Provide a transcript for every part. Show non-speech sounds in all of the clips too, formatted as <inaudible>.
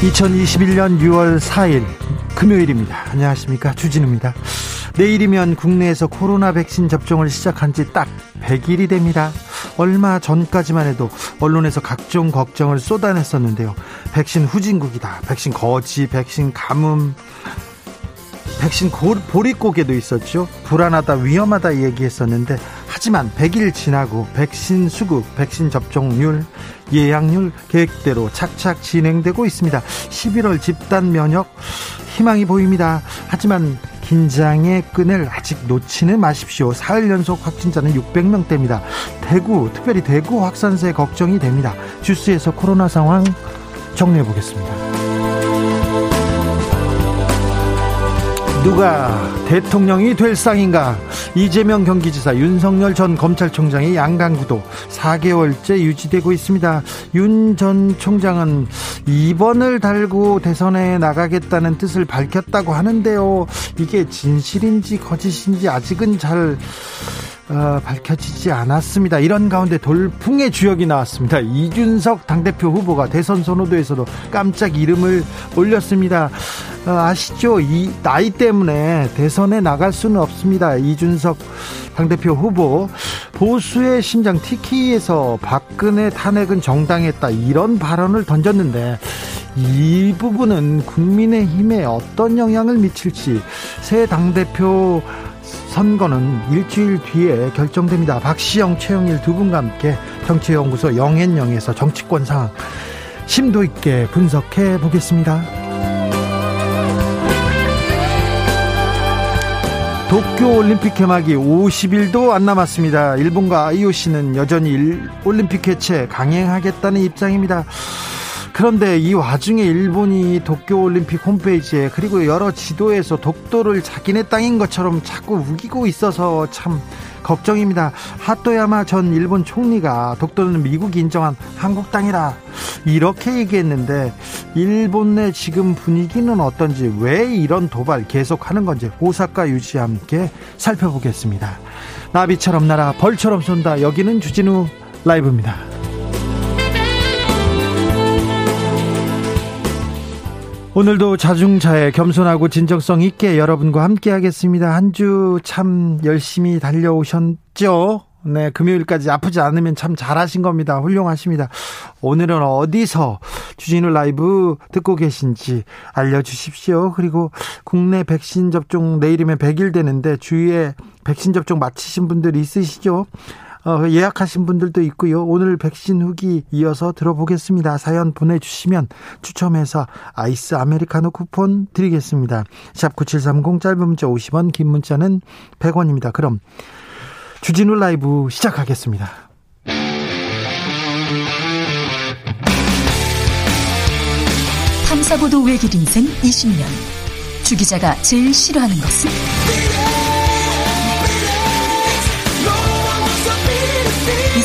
2021년 6월 4일 금요일입니다. 안녕하십니까. 주진우입니다. 내일이면 국내에서 코로나 백신 접종을 시작한 지 딱 100일이 됩니다. 얼마 전까지만 해도 언론에서 각종 걱정을 쏟아냈었는데요. 백신 후진국이다. 백신 거지, 백신 가뭄, 백신 보릿고개도 있었죠. 불안하다, 위험하다 얘기했었는데 하지만 100일 지나고 백신 수급, 백신 접종률, 예약률 계획대로 착착 진행되고 있습니다. 11월 집단 면역 희망이 보입니다. 하지만 긴장의 끈을 아직 놓지는 마십시오. 사흘 연속 확진자는 600명대입니다. 대구, 특별히 대구 확산세 걱정이 됩니다. 주스에서 코로나 상황 정리해 보겠습니다. 누가 대통령이 될 상인가? 이재명 경기지사, 윤석열 전 검찰총장의 양강구도 4개월째 유지되고 있습니다. 윤 전 총장은 2번을 달고 대선에 나가겠다는 뜻을 밝혔다고 하는데요. 이게 진실인지 거짓인지 아직은 잘 어, 밝혀지지 않았습니다. 이런 가운데 돌풍의 주역이 나왔습니다. 이준석 당대표 후보가 대선 선호도에서도 깜짝 이름을 올렸습니다. 어, 아시죠? 이 나이 때문에 대선에 나갈 수는 없습니다. 이준석 당대표 후보 보수의 심장 티키에서 박근혜 탄핵은 정당했다 이런 발언을 던졌는데 이 부분은 국민의힘에 어떤 영향을 미칠지 새 당대표 선거는 일주일 뒤에 결정됩니다. 박시영, 최영일 두 분과 함께 정치연구소 영앤영에서 정치권 상황 심도 있게 분석해 보겠습니다. 도쿄 올림픽 개막이 50일도 안 남았습니다. 일본과 IOC는 여전히 올림픽 개최 강행하겠다는 입장입니다. 그런데 이 와중에 일본이 도쿄올림픽 홈페이지에 그리고 여러 지도에서 독도를 자기네 땅인 것처럼 자꾸 우기고 있어서 참 걱정입니다. 하토야마 전 일본 총리가 독도는 미국이 인정한 한국 땅이라 이렇게 얘기했는데 일본 내 지금 분위기는 어떤지 왜 이런 도발 계속하는 건지 오사카 유지와 함께 살펴보겠습니다. 나비처럼 날아 벌처럼 쏜다. 여기는 주진우 라이브입니다. 오늘도 자중차에 겸손하고 진정성 있게 여러분과 함께 하겠습니다. 한 주 참 열심히 달려오셨죠? 네, 금요일까지 아프지 않으면 참 잘하신 겁니다. 훌륭하십니다. 오늘은 어디서 주진우 라이브 듣고 계신지 알려주십시오. 그리고 국내 백신 접종 내일이면 100일 되는데 주위에 백신 접종 마치신 분들 있으시죠? 어, 예약하신 분들도 있고요. 오늘 백신 후기 이어서 들어보겠습니다. 사연 보내주시면 추첨해서 아이스 아메리카노 쿠폰 드리겠습니다. 샵 9730 짧은 문자 50원 긴 문자는 100원입니다. 그럼 주진우 라이브 시작하겠습니다. 탐사보도 외길 인생 20년 주 기자가 제일 싫어하는 것은?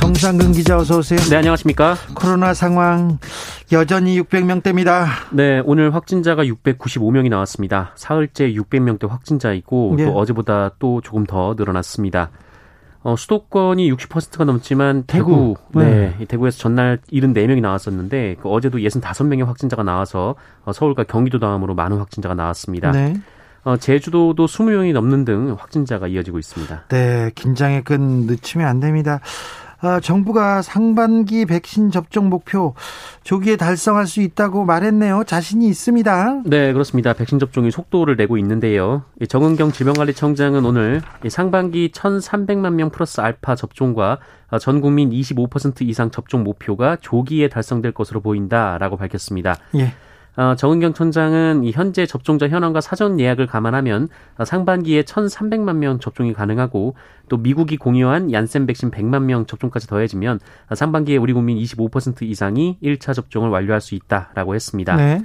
정상근 기자 어서 오세요. 네 안녕하십니까. 코로나 상황 여전히 600명대입니다. 네, 오늘 확진자가 695명이 나왔습니다. 사흘째 600명대 확진자이고 네. 또 어제보다 또 조금 더 늘어났습니다. 어, 수도권이 60%가 넘지만 대구, 대구. 네, 네. 대구에서 전날 74명이 나왔었는데 그 어제도 65명의 확진자가 나와서 어, 서울과 경기도 다음으로 많은 확진자가 나왔습니다. 네. 어, 제주도도 20명이 넘는 등 확진자가 이어지고 있습니다. 네, 긴장의 끈 늦추면 안 됩니다. 아, 정부가 상반기 백신 접종 목표 조기에 달성할 수 있다고 말했네요. 자신이 있습니다. 네, 그렇습니다. 백신 접종이 속도를 내고 있는데요. 정은경 질병관리청장은 오늘 상반기 1,300만 명 플러스 알파 접종과 전 국민 25% 이상 접종 목표가 조기에 달성될 것으로 보인다라고 밝혔습니다. 예. 어, 정은경 천장은 이 현재 접종자 현황과 사전 예약을 감안하면 상반기에 1,300만 명 접종이 가능하고 또 미국이 공유한 얀센 백신 100만 명 접종까지 더해지면 상반기에 우리 국민 25% 이상이 1차 접종을 완료할 수 있다라고 했습니다. 네.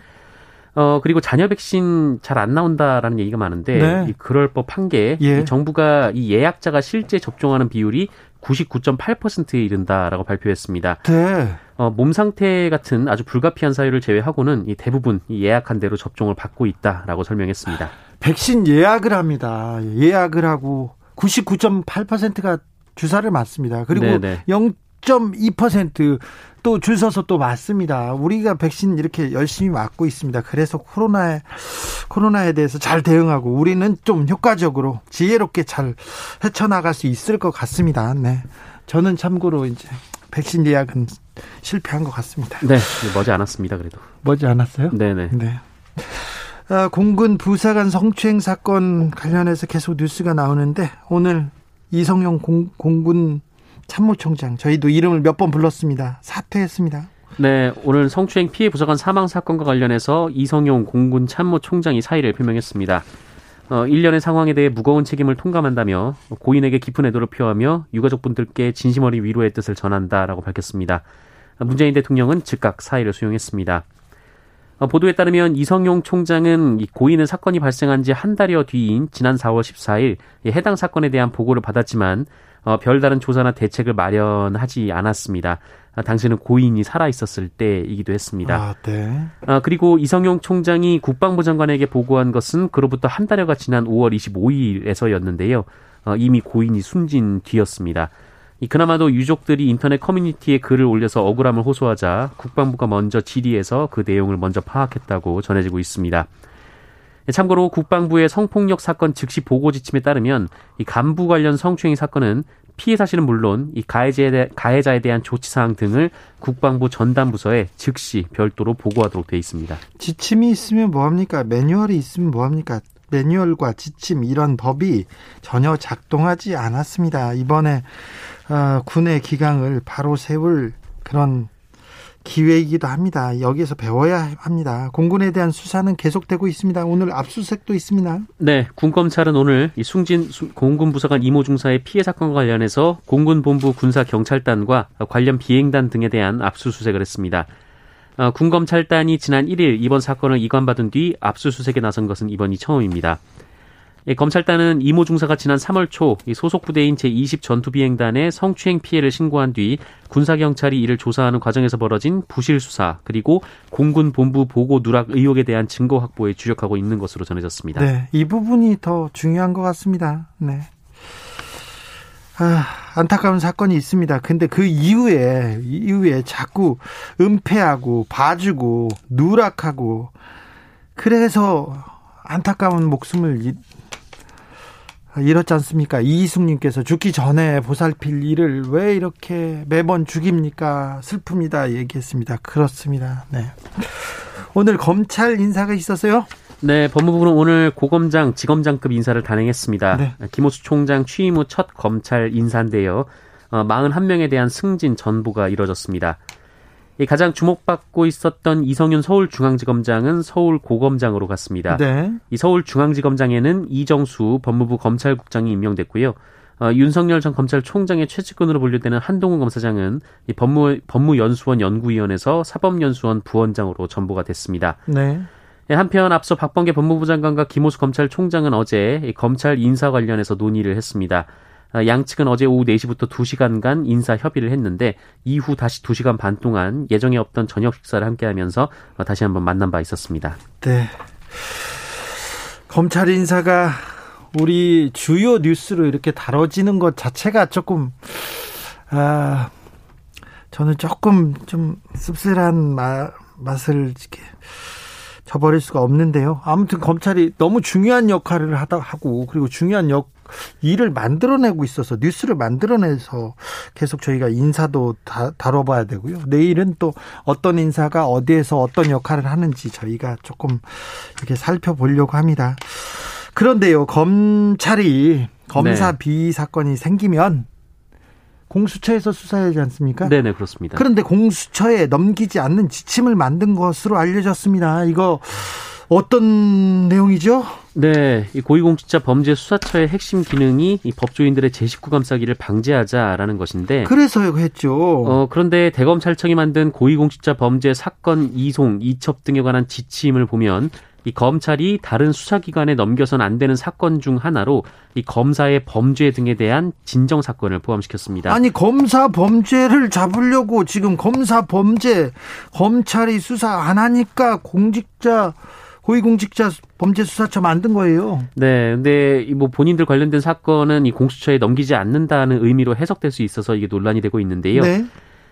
어, 그리고 자녀 백신 잘 안 나온다라는 얘기가 많은데, 네. 그럴 법한 게, 예. 정부가 이 예약자가 실제 접종하는 비율이 99.8%에 이른다라고 발표했습니다. 네. 어, 몸 상태 같은 아주 불가피한 사유를 제외하고는 이 대부분 이 예약한 대로 접종을 받고 있다라고 설명했습니다. 백신 예약을 합니다. 예약을 하고 99.8%가 주사를 맞습니다. 그리고 네네. 0.2% 또 줄 서서 또 맞습니다. 우리가 백신 이렇게 열심히 맞고 있습니다. 그래서 코로나에 코로나에 대해서 잘 대응하고 우리는 좀 효과적으로 지혜롭게 잘 헤쳐나갈 수 있을 것 같습니다. 네. 저는 참고로 이제 백신 예약은 실패한 것 같습니다. 네, 머지 않았습니다. 그래도 머지 않았어요? 네네. 네. 아, 공군 부사관 성추행 사건 관련해서 계속 뉴스가 나오는데 오늘 이성용 공, 공군 참모총장 저희도 이름을 몇 번 불렀습니다. 사퇴했습니다. 네, 오늘 성추행 피해 부사관 사망 사건과 관련해서 이성용 공군 참모 총장이 사의를 표명했습니다. 어, 1년의 상황에 대해 무거운 책임을 통감한다며 고인에게 깊은 애도를 표하며 유가족분들께 진심 어린 위로의 뜻을 전한다라고 밝혔습니다. 문재인 대통령은 즉각 사의를 수용했습니다. 어, 보도에 따르면 이성용 총장은 고인의 사건이 발생한 지 한 달여 뒤인 지난 4월 14일 해당 사건에 대한 보고를 받았지만 어, 별다른 조사나 대책을 마련하지 않았습니다. 아, 당시는 고인이 살아 있었을 때이기도 했습니다. 아, 네. 아, 그리고 이성용 총장이 국방부 장관에게 보고한 것은 그로부터 한 달여가 지난 5월 25일에서였는데요. 어, 이미 고인이 숨진 뒤였습니다. 그나마도 유족들이 인터넷 커뮤니티에 글을 올려서 억울함을 호소하자 국방부가 먼저 질의해서 그 내용을 먼저 파악했다고 전해지고 있습니다. 참고로 국방부의 성폭력 사건 즉시 보고 지침에 따르면 이 간부 관련 성추행 사건은 피해 사실은 물론 이 가해자에, 대, 가해자에 대한 조치 사항 등을 국방부 전담 부서에 즉시 별도로 보고하도록 돼 있습니다. 지침이 있으면 뭐 합니까? 매뉴얼이 있으면 뭐 합니까? 매뉴얼과 지침 이런 법이 전혀 작동하지 않았습니다. 이번에 어, 군의 기강을 바로 세울 그런 기회이기도 합니다. 여기에서 배워야 합니다. 공군에 대한 수사는 계속되고 있습니다. 오늘 압수수색도 있습니다. 네, 군검찰은 오늘 이 숭진 공군 부사관 이모 중사의 피해 사건과 관련해서 공군 본부 군사 경찰단과 관련 비행단 등에 대한 압수수색을 했습니다. 어, 군검찰단이 지난 1일 이번 사건을 이관받은 뒤 압수수색에 나선 것은 이번이 처음입니다. 예, 검찰단은 이모 중사가 지난 3월 초 소속 부대인 제20 전투비행단의 성추행 피해를 신고한 뒤 군사경찰이 이를 조사하는 과정에서 벌어진 부실 수사 그리고 공군 본부 보고 누락 의혹에 대한 증거 확보에 주력하고 있는 것으로 전해졌습니다. 네, 이 부분이 더 중요한 것 같습니다. 네. 아, 안타까운 사건이 있습니다. 근데 그 이후에, 이후에 자꾸 은폐하고 봐주고 누락하고 그래서 안타까운 목숨을 이렇지 않습니까? 이희숙님께서 죽기 전에 보살필 일을 왜 이렇게 매번 죽입니까? 슬픕니다. 얘기했습니다. 그렇습니다. 네. 오늘 검찰 인사가 있었어요? 네, 법무부는 오늘 고검장, 지검장급 인사를 단행했습니다. 네. 김호수 총장 취임 후 첫 검찰 인사인데요. 어, 41명에 대한 승진 전부가 이뤄졌습니다. 가장 주목받고 있었던 이성윤 서울중앙지검장은 서울고검장으로 갔습니다. 네. 이 서울중앙지검장에는 이정수 법무부 검찰국장이 임명됐고요. 어, 윤석열 전 검찰총장의 최측근으로 분류되는 한동훈 검사장은 이 법무 법무연수원 연구위원회에서 사법연수원 부원장으로 전보가 됐습니다. 네. 예, 한편 앞서 박범계 법무부 장관과 김호수 검찰총장은 어제 검찰 인사 관련해서 논의를 했습니다. 아, 양측은 어제 오후 4시부터 2시간간 인사 협의를 했는데 이후 다시 2시간 반 동안 예정에 없던 저녁 식사를 함께 하면서 어, 다시 한번 만난 바 있었습니다. 네. 검찰 인사가 우리 주요 뉴스로 이렇게 다뤄지는 것 자체가 조금 아 저는 조금 좀 씁쓸한 마, 맛을 이렇게 저버릴 수가 없는데요. 아무튼 검찰이 너무 중요한 역할을 하다 하고 그리고 중요한 역 일을 만들어내고 있어서 뉴스를 만들어내서 계속 저희가 인사도 다, 다뤄봐야 되고요. 내일은 또 어떤 인사가 어디에서 어떤 역할을 하는지 저희가 조금 이렇게 살펴보려고 합니다. 그런데요, 검찰이 검사 네. 비위 사건이 생기면 공수처에서 수사하지 않습니까? 네네 그렇습니다. 그런데 공수처에 넘기지 않는 지침을 만든 것으로 알려졌습니다. 이거 어떤 내용이죠? 네, 이 고위공직자 범죄 수사처의 핵심 기능이 이 법조인들의 제 식구 감싸기를 방지하자라는 것인데. 그래서요, 했죠. 어, 그런데 대검찰청이 만든 고위공직자 범죄 사건 이송, 이첩 등에 관한 지침을 보면 이 검찰이 다른 수사기관에 넘겨선 안 되는 사건 중 하나로 이 검사의 범죄 등에 대한 진정 사건을 포함시켰습니다. 아니 검사 범죄를 잡으려고 지금 검사 범죄 검찰이 수사 안 하니까 공직자 고위공직자 범죄수사처 만든 거예요. 네, 근데 뭐 본인들 관련된 사건은 이 공수처에 넘기지 않는다는 의미로 해석될 수 있어서 이게 논란이 되고 있는데요. 네.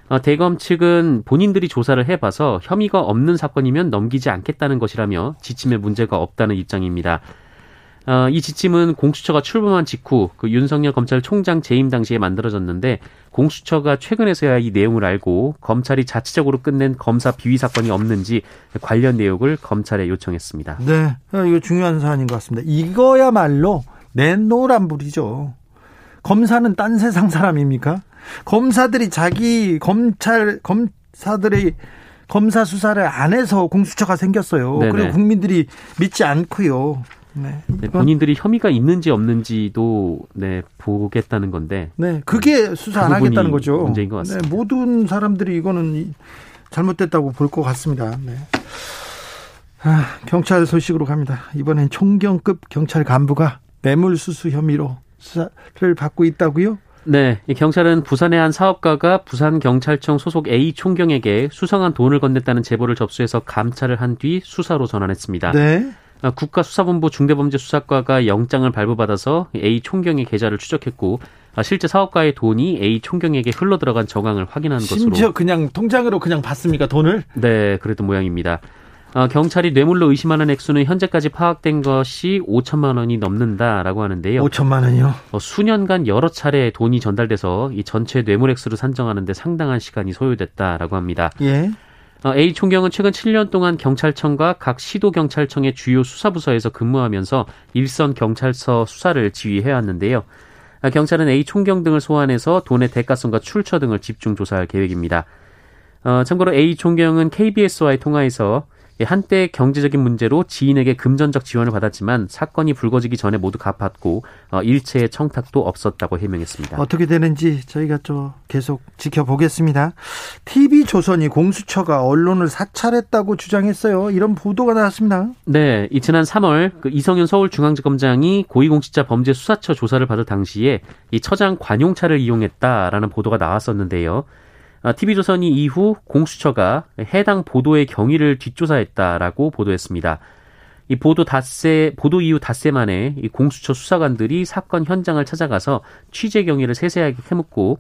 어, 대검 측은 본인들이 조사를 해봐서 혐의가 없는 사건이면 넘기지 않겠다는 것이라며 지침에 문제가 없다는 입장입니다. 어, 이 지침은 공수처가 출범한 직후 그 윤석열 검찰총장 재임 당시에 만들어졌는데 공수처가 최근에서야 이 내용을 알고 검찰이 자체적으로 끝낸 검사 비위 사건이 없는지 관련 내용을 검찰에 요청했습니다. 네, 어, 이거 중요한 사안인 것 같습니다. 이거야말로 내노란불이죠. 검사는 딴 세상 사람입니까? 검사들이 자기 검찰 검사들의 검사 수사를 안 해서 공수처가 생겼어요. 네네. 그리고 국민들이 믿지 않고요. 네. 네, 본인들이 혐의가 있는지 없는지도 네 보겠다는 건데. 네, 그게 수사 그안 하겠다는 거죠. 문제인 것 같습니다. 네, 모든 사람들이 이거는 잘못됐다고 볼 것 같습니다. 네. 아, 경찰 소식으로 갑니다. 이번엔 총경급 경찰 간부가 뇌물수수 혐의로 수사를 받고 있다고요? 네, 경찰은 부산의 한 사업가가 부산 경찰청 소속 A 총경에게 수상한 돈을 건넸다는 제보를 접수해서 감찰을 한 뒤 수사로 전환했습니다. 네. 아, 국가수사본부 중대범죄수사과가 영장을 발부받아서 A 총경의 계좌를 추적했고 아, 실제 사업가의 돈이 A 총경에게 흘러 들어간 정황을 확인한 것으로 심지어 그냥 통장으로 그냥 받습니까 돈을? 네, 그래도 모양입니다. 어, 경찰이 뇌물로 의심하는 액수는 현재까지 파악된 것이 5천만 원이 넘는다라고 하는데요. 5천만 원이요? 어, 수년간 여러 차례 돈이 전달돼서 이 전체 뇌물 액수를 산정하는데 상당한 시간이 소요됐다라고 합니다. 예. 어, A 총경은 최근 7년 동안 경찰청과 각 시도 경찰청의 주요 수사부서에서 근무하면서 일선 경찰서 수사를 지휘해 왔는데요. 어, 경찰은 A 총경 등을 소환해서 돈의 대가성과 출처 등을 집중 조사할 계획입니다. 어, 참고로 A 총경은 KBS와의 통화에서 예, 한때 경제적인 문제로 지인에게 금전적 지원을 받았지만 사건이 불거지기 전에 모두 갚았고 어, 일체의 청탁도 없었다고 해명했습니다. 어떻게 되는지 저희가 좀 계속 지켜보겠습니다. TV조선이 공수처가 언론을 사찰했다고 주장했어요. 이런 보도가 나왔습니다. 네, 이 지난 3월 그 이성윤 서울중앙지검장이 고위공직자 범죄 수사처 조사를 받을 당시에 이 처장 관용차를 이용했다라는 보도가 나왔었는데요. TV조선이 아, 이후 공수처가 해당 보도의 경위를 뒷조사했다라고 보도했습니다. 이 보도 닷새 보도 이후 닷새 만에 이 공수처 수사관들이 사건 현장을 찾아가서 취재 경위를 세세하게 캐묻고 어,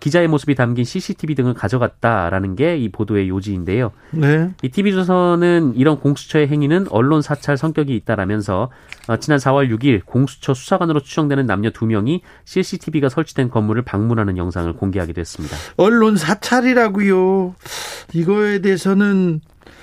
기자의 모습이 담긴 CCTV 등을 가져갔다라는 게 이 보도의 요지인데요. 네. 이 TV조선은 이런 공수처의 행위는 언론 사찰 성격이 있다라면서 어, 지난 4월 6일 공수처 수사관으로 추정되는 남녀 두 명이 CCTV가 설치된 건물을 방문하는 영상을 공개하기도 했습니다. 언론 사찰이라고요. 이거에 대해서는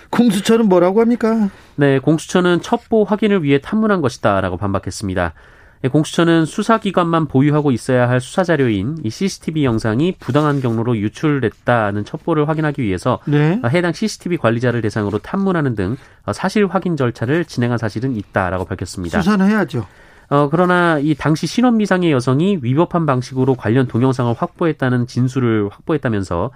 공수처는 뭐라고 합니까? 네, 공수처는 첩보 확인을 위해 탐문한 것이다라고 반박했습니다. 네, 공수처는 수사기관만 보유하고 있어야 할 수사 자료인 이 CCTV 영상이 부당한 경로로 유출됐다는 첩보를 확인하기 위해서 네. 해당 CCTV 관리자를 대상으로 탐문하는 등 사실 확인 절차를 진행한 사실은 있다라고 밝혔습니다. 수사는 해야죠. 어, 그러나 이 당시 신원 미상의 여성이 위법한 방식으로 관련 동영상을 확보했다는 진술을 확보했다면서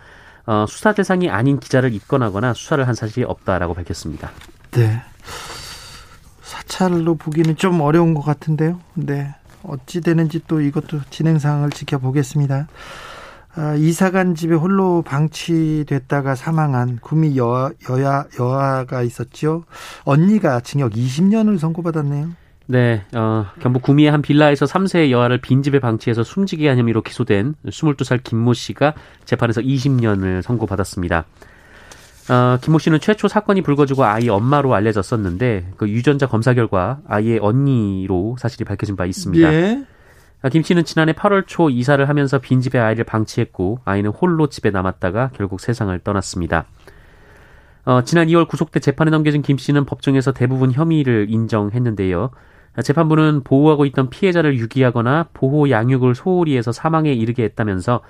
어, 수사 대상이 아닌 기자를 입건하거나 수사를 한 사실이 없다라고 밝혔습니다. 네. 사찰로 보기는 좀 어려운 것 같은데요. 네. 어찌 되는지 또 이것도 진행 상황을 지켜보겠습니다. 아, 이사간 집에 홀로 방치됐다가 사망한 구미 여, 여야, 여아가 있었죠. 언니가 징역 20년을 선고받았네요. 네, 어, 경북 구미의 한 빌라에서 3세의 여아를 빈집에 방치해서 숨지게 한 혐의로 기소된 22살 김모 씨가 재판에서 20년을 선고받았습니다. 어, 김모 씨는 최초 사건이 불거지고 아이 엄마로 알려졌었는데 그 유전자 검사 결과 아이의 언니로 사실이 밝혀진 바 있습니다. 예. 아, 김 씨는 지난해 8월 초 이사를 하면서 빈집에 아이를 방치했고 아이는 홀로 집에 남았다가 결국 세상을 떠났습니다. 어, 지난 2월 구속돼 재판에 넘겨진 김 씨는 법정에서 대부분 혐의를 인정했는데요. 재판부는 보호하고 있던 피해자를 유기하거나 보호 양육을 소홀히 해서 사망에 이르게 했다면서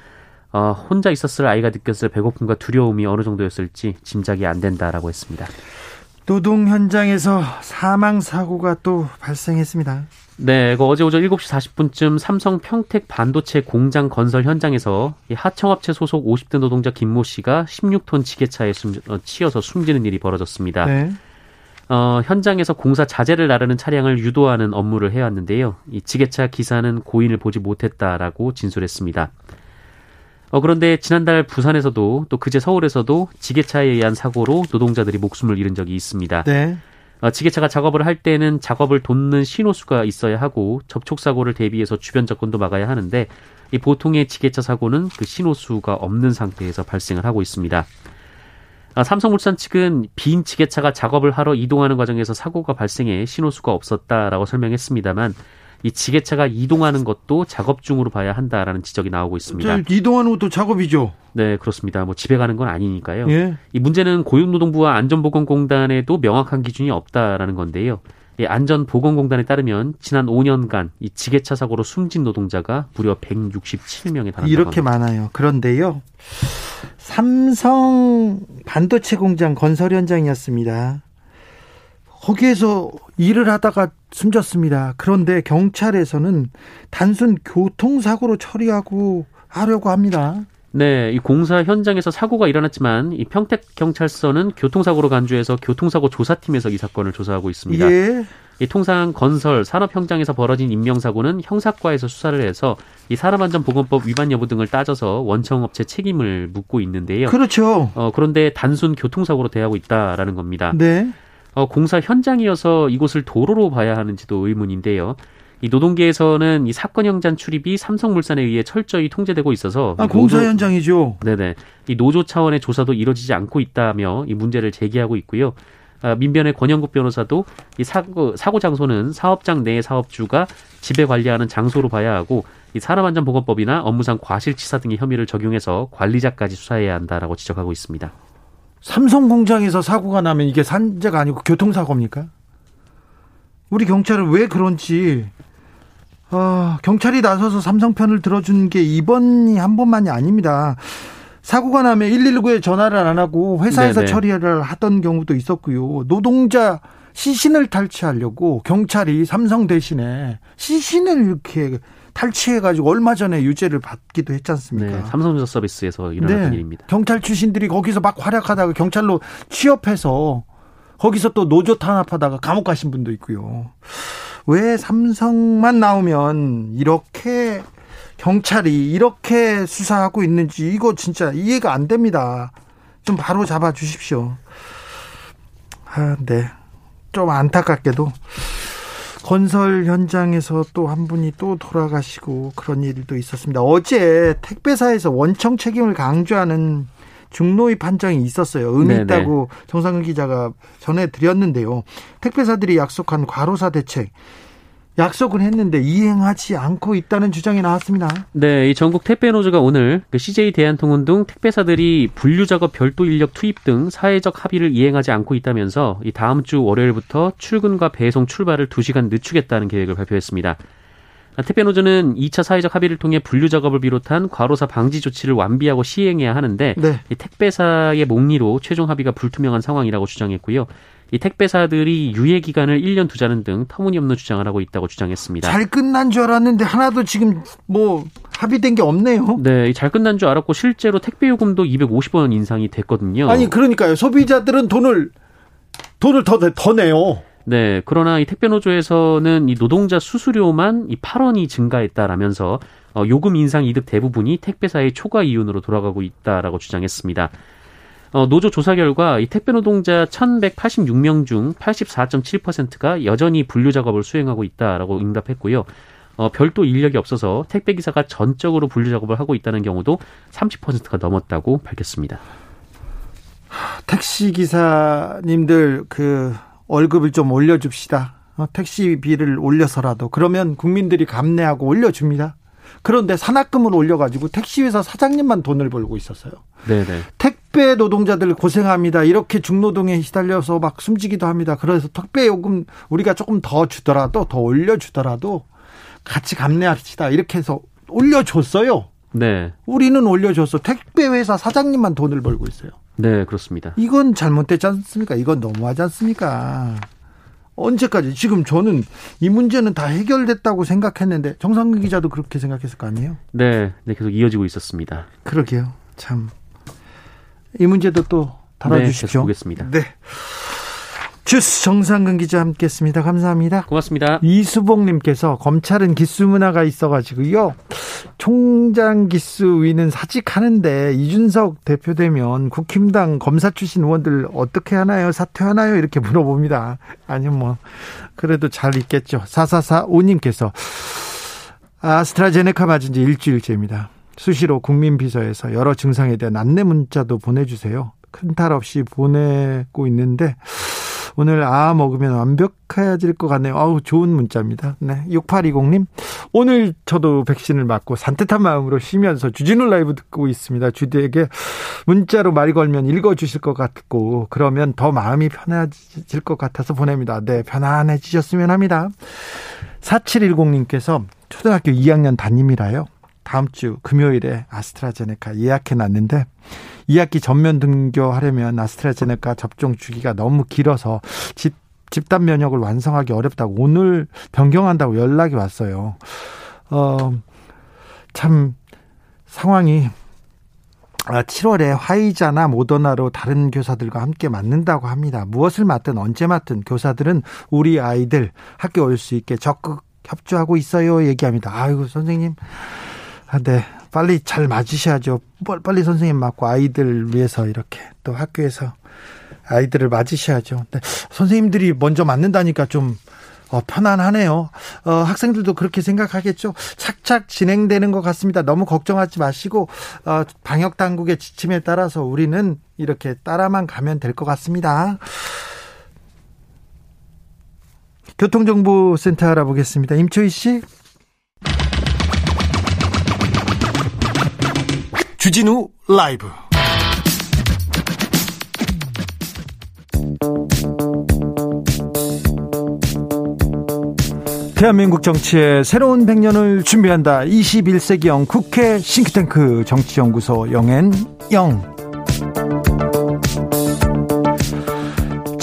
어, 혼자 있었을 아이가 느꼈을 배고픔과 두려움이 어느 정도였을지 짐작이 안 된다라고 했습니다. 노동 현장에서 사망 사고가 또 발생했습니다. 네, 그 어제 오전 7시 40분쯤 삼성 평택 반도체 공장 건설 현장에서 하청업체 소속 50대 노동자 김모 씨가 16톤 지게차에 숨, 어, 치여서 숨지는 일이 벌어졌습니다. 네. 어, 현장에서 공사 자재를 나르는 차량을 유도하는 업무를 해왔는데요. 이 지게차 기사는 고인을 보지 못했다라고 진술했습니다. 어, 그런데 지난달 부산에서도 또 그제 서울에서도 지게차에 의한 사고로 노동자들이 목숨을 잃은 적이 있습니다. 네. 어, 지게차가 작업을 할 때는 작업을 돕는 신호수가 있어야 하고 접촉 사고를 대비해서 주변 접근도 막아야 하는데 이 보통의 지게차 사고는 그 신호수가 없는 상태에서 발생을 하고 있습니다. 아, 삼성물산 측은 빈 지게차가 작업을 하러 이동하는 과정에서 사고가 발생해 신호수가 없었다라고 설명했습니다만 이 지게차가 이동하는 것도 작업 중으로 봐야 한다라는 지적이 나오고 있습니다. 이동하는 것도 작업이죠. 네, 그렇습니다. 뭐 집에 가는 건 아니니까요. 예. 이 문제는 고용노동부와 안전보건공단에도 명확한 기준이 없다라는 건데요. 이 안전보건공단에 따르면 지난 5년간 이 지게차 사고로 숨진 노동자가 무려 167명에 달한다. 이렇게 합니다. 많아요. 그런데요. 삼성 반도체 공장 건설 현장이었습니다. 거기에서 일을 하다가 숨졌습니다. 그런데 경찰에서는 단순 교통사고로 처리하고 하려고 합니다. 네, 이 공사 현장에서 사고가 일어났지만 이 평택 경찰서는 교통사고로 간주해서 교통사고 조사팀에서 이 사건을 조사하고 있습니다. 예. 이 통상 건설 산업 현장에서 벌어진 인명사고는 형사과에서 수사를 해서 이 산업안전보건법 위반 여부 등을 따져서 원청업체 책임을 묻고 있는데요. 그렇죠. 어, 그런데 단순 교통사고로 대하고 있다라는 겁니다. 네. 어, 공사 현장이어서 이곳을 도로로 봐야 하는지도 의문인데요. 이 노동계에서는 이 사건 현장 출입이 삼성물산에 의해 철저히 통제되고 있어서 아, 공사 노조, 현장이죠. 네네. 이 노조 차원의 조사도 이루어지지 않고 있다며 이 문제를 제기하고 있고요. 아, 민변의 권영국 변호사도 이 사고 사고 장소는 사업장 내 사업주가 지배 관리하는 장소로 봐야 하고 이 산업안전보건법이나 업무상 과실치사 등의 혐의를 적용해서 관리자까지 수사해야 한다라고 지적하고 있습니다. 삼성 공장에서 사고가 나면 이게 산재가 아니고 교통사고입니까? 우리 경찰은 왜 그런지 어, 경찰이 나서서 삼성 편을 들어준 게 이번이 한 번만이 아닙니다. 사고가 나면 119에 전화를 안 하고 회사에서 네네. 처리를 하던 경우도 있었고요. 노동자 시신을 탈취하려고 경찰이 삼성 대신에 시신을 이렇게 탈취해가지고 얼마 전에 유죄를 받기도 했지 않습니까? 네, 삼성전자 서비스에서 일어났던 네, 일입니다. 경찰 출신들이 거기서 막 활약하다가 경찰로 취업해서 거기서 또 노조 탄압하다가 감옥 가신 분도 있고요. 왜 삼성만 나오면 이렇게 경찰이 이렇게 수사하고 있는지 이거 진짜 이해가 안 됩니다. 좀 바로 잡아 주십시오. 아, 네. 좀 안타깝게도 건설 현장에서 또 한 분이 또 돌아가시고 그런 일도 있었습니다. 어제 택배사에서 원청 책임을 강조하는 중노위 판정이 있었어요. 의미 있다고 정상근 기자가 전해드렸는데요. 택배사들이 약속한 과로사 대책 약속을 했는데 이행하지 않고 있다는 주장이 나왔습니다. 네, 이 전국 택배 노조가 오늘 그 CJ 대한통운 등 택배사들이 분류 작업 별도 인력 투입 등 사회적 합의를 이행하지 않고 있다면서 이 다음 주 월요일부터 출근과 배송 출발을 2시간 늦추겠다는 계획을 발표했습니다. 택배노조는 2차 사회적 합의를 통해 분류 작업을 비롯한 과로사 방지 조치를 완비하고 시행해야 하는데 네. 택배사의 목리로 최종 합의가 불투명한 상황이라고 주장했고요. 이 택배사들이 유예 기간을 1년 두자는 등 터무니없는 주장을 하고 있다고 주장했습니다. 잘 끝난 줄 알았는데 하나도 지금 뭐 합의된 게 없네요. 네, 잘 끝난 줄 알았고 실제로 택배 요금도 250원 인상이 됐거든요. 아니 그러니까요. 소비자들은 돈을 돈을 더, 더 내요. 네, 그러나 이 택배노조에서는 이 노동자 수수료만 이 8원이 증가했다라면서 어, 요금 인상 이득 대부분이 택배사의 초과 이윤으로 돌아가고 있다라고 주장했습니다. 어, 노조 조사 결과 이 택배 노동자 1,186명 중 84.7%가 여전히 분류 작업을 수행하고 있다라고 응답했고요. 어, 별도 인력이 없어서 택배 기사가 전적으로 분류 작업을 하고 있다는 경우도 30%가 넘었다고 밝혔습니다. 택시 기사님들 그 월급을 좀 올려줍시다. 어, 택시비를 올려서라도 그러면 국민들이 감내하고 올려줍니다. 그런데 산학금을 올려가지고 택시회사 사장님만 돈을 벌고 있었어요. 네네. 택 배 노동자들 고생합니다. 이렇게 중노동에 시달려서 막 숨지기도 합니다. 그래서 택배 요금 우리가 조금 더 주더라도 더 올려주더라도 같이 감내합시다. 이렇게 해서 올려줬어요. 네. 우리는 올려줬어. 택배 회사 사장님만 돈을 벌고 있어요. 네, 그렇습니다. 이건 잘못됐지 않습니까? 이건 너무하지 않습니까? 언제까지? 지금 저는 이 문제는 다 해결됐다고 생각했는데 정상근 기자도 그렇게 생각했을 거 아니에요? 네, 네 계속 이어지고 있었습니다. 그러게요. 참. 이 문제도 또 다뤄주십시오. 네, 보겠습니다. 네. 주스 정상근 기자 함께했습니다. 감사합니다. 고맙습니다. 이수봉님께서 검찰은 기수 문화가 있어가지고요. 총장 기수 위는 사직하는데 이준석 대표 되면 국힘당 검사 출신 의원들 어떻게 하나요? 사퇴하나요? 이렇게 물어봅니다. 아니요, 뭐 그래도 잘 있겠죠. 4445님께서 아스트라제네카 맞은 지 일주일째입니다. 수시로 국민비서에서 여러 증상에 대한 안내 문자도 보내주세요. 큰 탈 없이 보내고 있는데 오늘 아 먹으면 완벽해질 것 같네요. 아우 좋은 문자입니다. 네. 6820님. 오늘 저도 백신을 맞고 산뜻한 마음으로 쉬면서 주진우 라이브 듣고 있습니다. 주디에게 문자로 말 걸면 읽어 주실 것 같고 그러면 더 마음이 편해질 것 같아서 보냅니다. 네, 편안해지셨으면 합니다. 4710님께서 초등학교 2학년 담임이라요. 다음 주 금요일에 아스트라제네카 예약해 놨는데 2학기 전면 등교하려면 아스트라제네카 접종 주기가 너무 길어서 집, 집단 면역을 완성하기 어렵다고 오늘 변경한다고 연락이 왔어요. 어, 참 상황이 7월에 아, 화이자나 모더나로 다른 교사들과 함께 맞는다고 합니다. 무엇을 맞든 언제 맞든 교사들은 우리 아이들 학교 올 수 있게 적극 협조하고 있어요. 얘기합니다. 아이고, 선생님. 아, 네. 빨리 잘 맞으셔야죠. 빨리 선생님 맞고 아이들 위해서 이렇게 또 학교에서 아이들을 맞으셔야죠. 네. 선생님들이 먼저 맞는다니까 좀 어, 편안하네요. 어, 학생들도 그렇게 생각하겠죠. 착착 진행되는 것 같습니다. 너무 걱정하지 마시고 어, 방역 당국의 지침에 따라서 우리는 이렇게 따라만 가면 될 것 같습니다. 교통정보센터 알아보겠습니다. 임초희 씨. 주진우 라이브 대한민국 정치의 새로운 100년을 준비한다. 21세기형 국회 싱크탱크 정치연구소 영앤영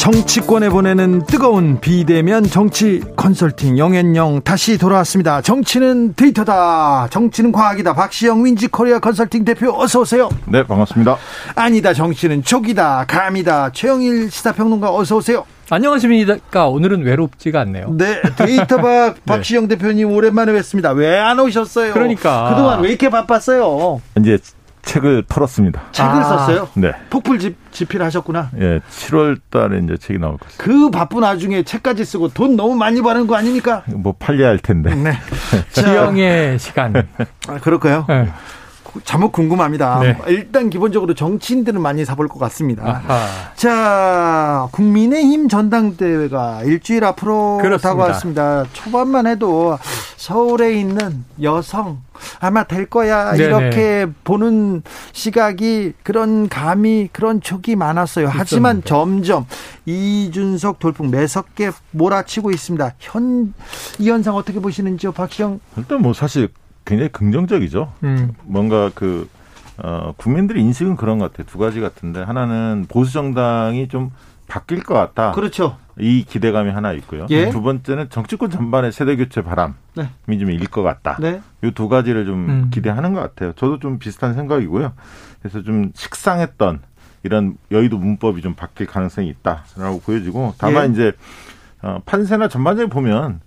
정치권에 보내는 뜨거운 비대면 정치 컨설팅 영앤영 다시 돌아왔습니다. 정치는 데이터다. 정치는 과학이다. 박시영 윈지 코리아 컨설팅 대표 어서 오세요. 네, 반갑습니다. 아니다. 정치는 촉이다. 감이다. 최영일 시사평론가 어서 오세요. 안녕하십니까. 오늘은 외롭지가 않네요. 네, 데이터박 <laughs> 네. 박시영 대표님 오랜만에 뵙습니다. 왜 안 오셨어요? 그러니까 그동안 왜 이렇게 바빴어요? 이제 책을 털었습니다. 책을 아. 썼어요? 네. 폭풀 집, 집필 하셨구나? 예, 7월 달에 이제 책이 나올 것 같습니다. 그 바쁜 와중에 책까지 쓰고 돈 너무 많이 버는 거 아닙니까? 뭐 팔려야 할 텐데. 네. 지영의 시간. 아, 그럴까요? 네. 잘못 궁금합니다. 네. 일단 기본적으로 정치인들은 많이 사볼 것 같습니다. 아하. 자, 국민의힘 전당대회가 일주일 앞으로 그렇습니다. 다가왔습니다. 초반만 해도 서울에 있는 여성 아마 될 거야 네네. 이렇게 보는 시각이 그런 감이 그런 촉이 많았어요. 하지만 점점 이준석 돌풍 매섭게 몰아치고 있습니다. 현 이 현상 어떻게 보시는지요, 박시영? 일단 뭐 사실 굉장히 긍정적이죠. 음. 뭔가 그 어, 국민들의 인식은 그런 것 같아요. 두 가지 같은데 하나는 보수 정당이 좀 바뀔 것 같다. 그렇죠. 이 기대감이 하나 있고요. 예. 두 번째는 정치권 전반의 세대 교체 바람이 네. 좀일 것 같다. 네. 이두 가지를 좀 음. 기대하는 것 같아요. 저도 좀 비슷한 생각이고요. 그래서 좀 식상했던 이런 여의도 문법이 좀 바뀔 가능성이 있다라고 보여지고 다만 예. 이제 어, 판세나 전반적으로 보면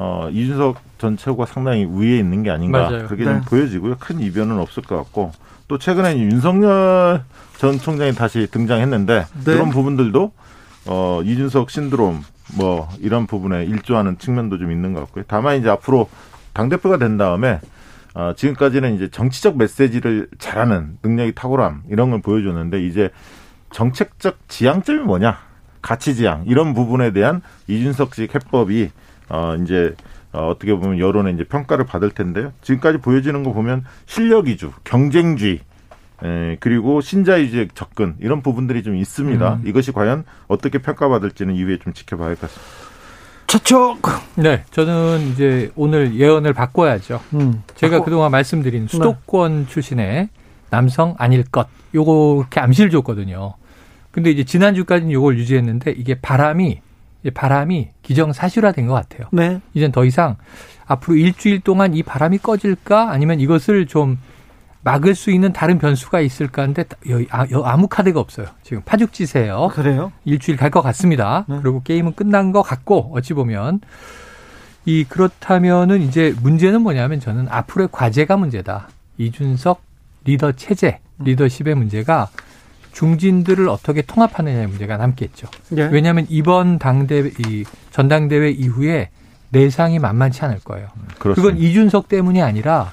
어, 이준석 전 최고가 상당히 우위에 있는 게 아닌가 맞아요. 그렇게 네. 좀 보여지고요. 큰 이변은 없을 것 같고 또 최근에 윤석열 전 총장이 다시 등장했는데 네. 그런 부분들도 어, 이준석 신드롬 뭐 이런 부분에 일조하는 측면도 좀 있는 것 같고요. 다만 이제 앞으로 당 대표가 된 다음에 어, 지금까지는 이제 정치적 메시지를 잘하는 능력이 탁월함 이런 걸 보여줬는데 이제 정책적 지향점이 뭐냐, 가치 지향 이런 부분에 대한 이준석식 해법이 어 이제 어, 어떻게 보면 여론의 이제 평가를 받을 텐데요. 지금까지 보여지는 거 보면 실력 위주, 경쟁주의, 에, 그리고 신자유주의 접근 이런 부분들이 좀 있습니다. 음. 이것이 과연 어떻게 평가받을지는 이후에 좀 지켜봐야 할 것 같습니다. 차척. 네, 저는 이제 오늘 예언을 바꿔야죠. 음, 제가 바꿔. 그동안 말씀드린 네. 수도권 네. 출신의 남성 아닐 것, 요거 이렇게 암시를 줬거든요. 근데 이제 지난주까지는 요걸 유지했는데 이게 바람이 바람이 기정사실화된 것 같아요. 네. 이젠 더 이상 앞으로 일주일 동안 이 바람이 꺼질까 아니면 이것을 좀 막을 수 있는 다른 변수가 있을까 하는데 아, 아무 카드가 없어요. 지금 파죽지세요. 그래요? 일주일 갈 것 같습니다. 네. 그리고 게임은 끝난 것 같고 어찌 보면 이 그렇다면은 이제 문제는 뭐냐면 저는 앞으로의 과제가 문제다. 이준석 리더 체제, 리더십의 문제가 중진들을 어떻게 통합하느냐의 문제가 남겠죠. 예. 왜냐하면 이번 당대 이 전당대회 이후에 내상이 만만치 않을 거예요. 그렇습니다. 그건 이준석 때문이 아니라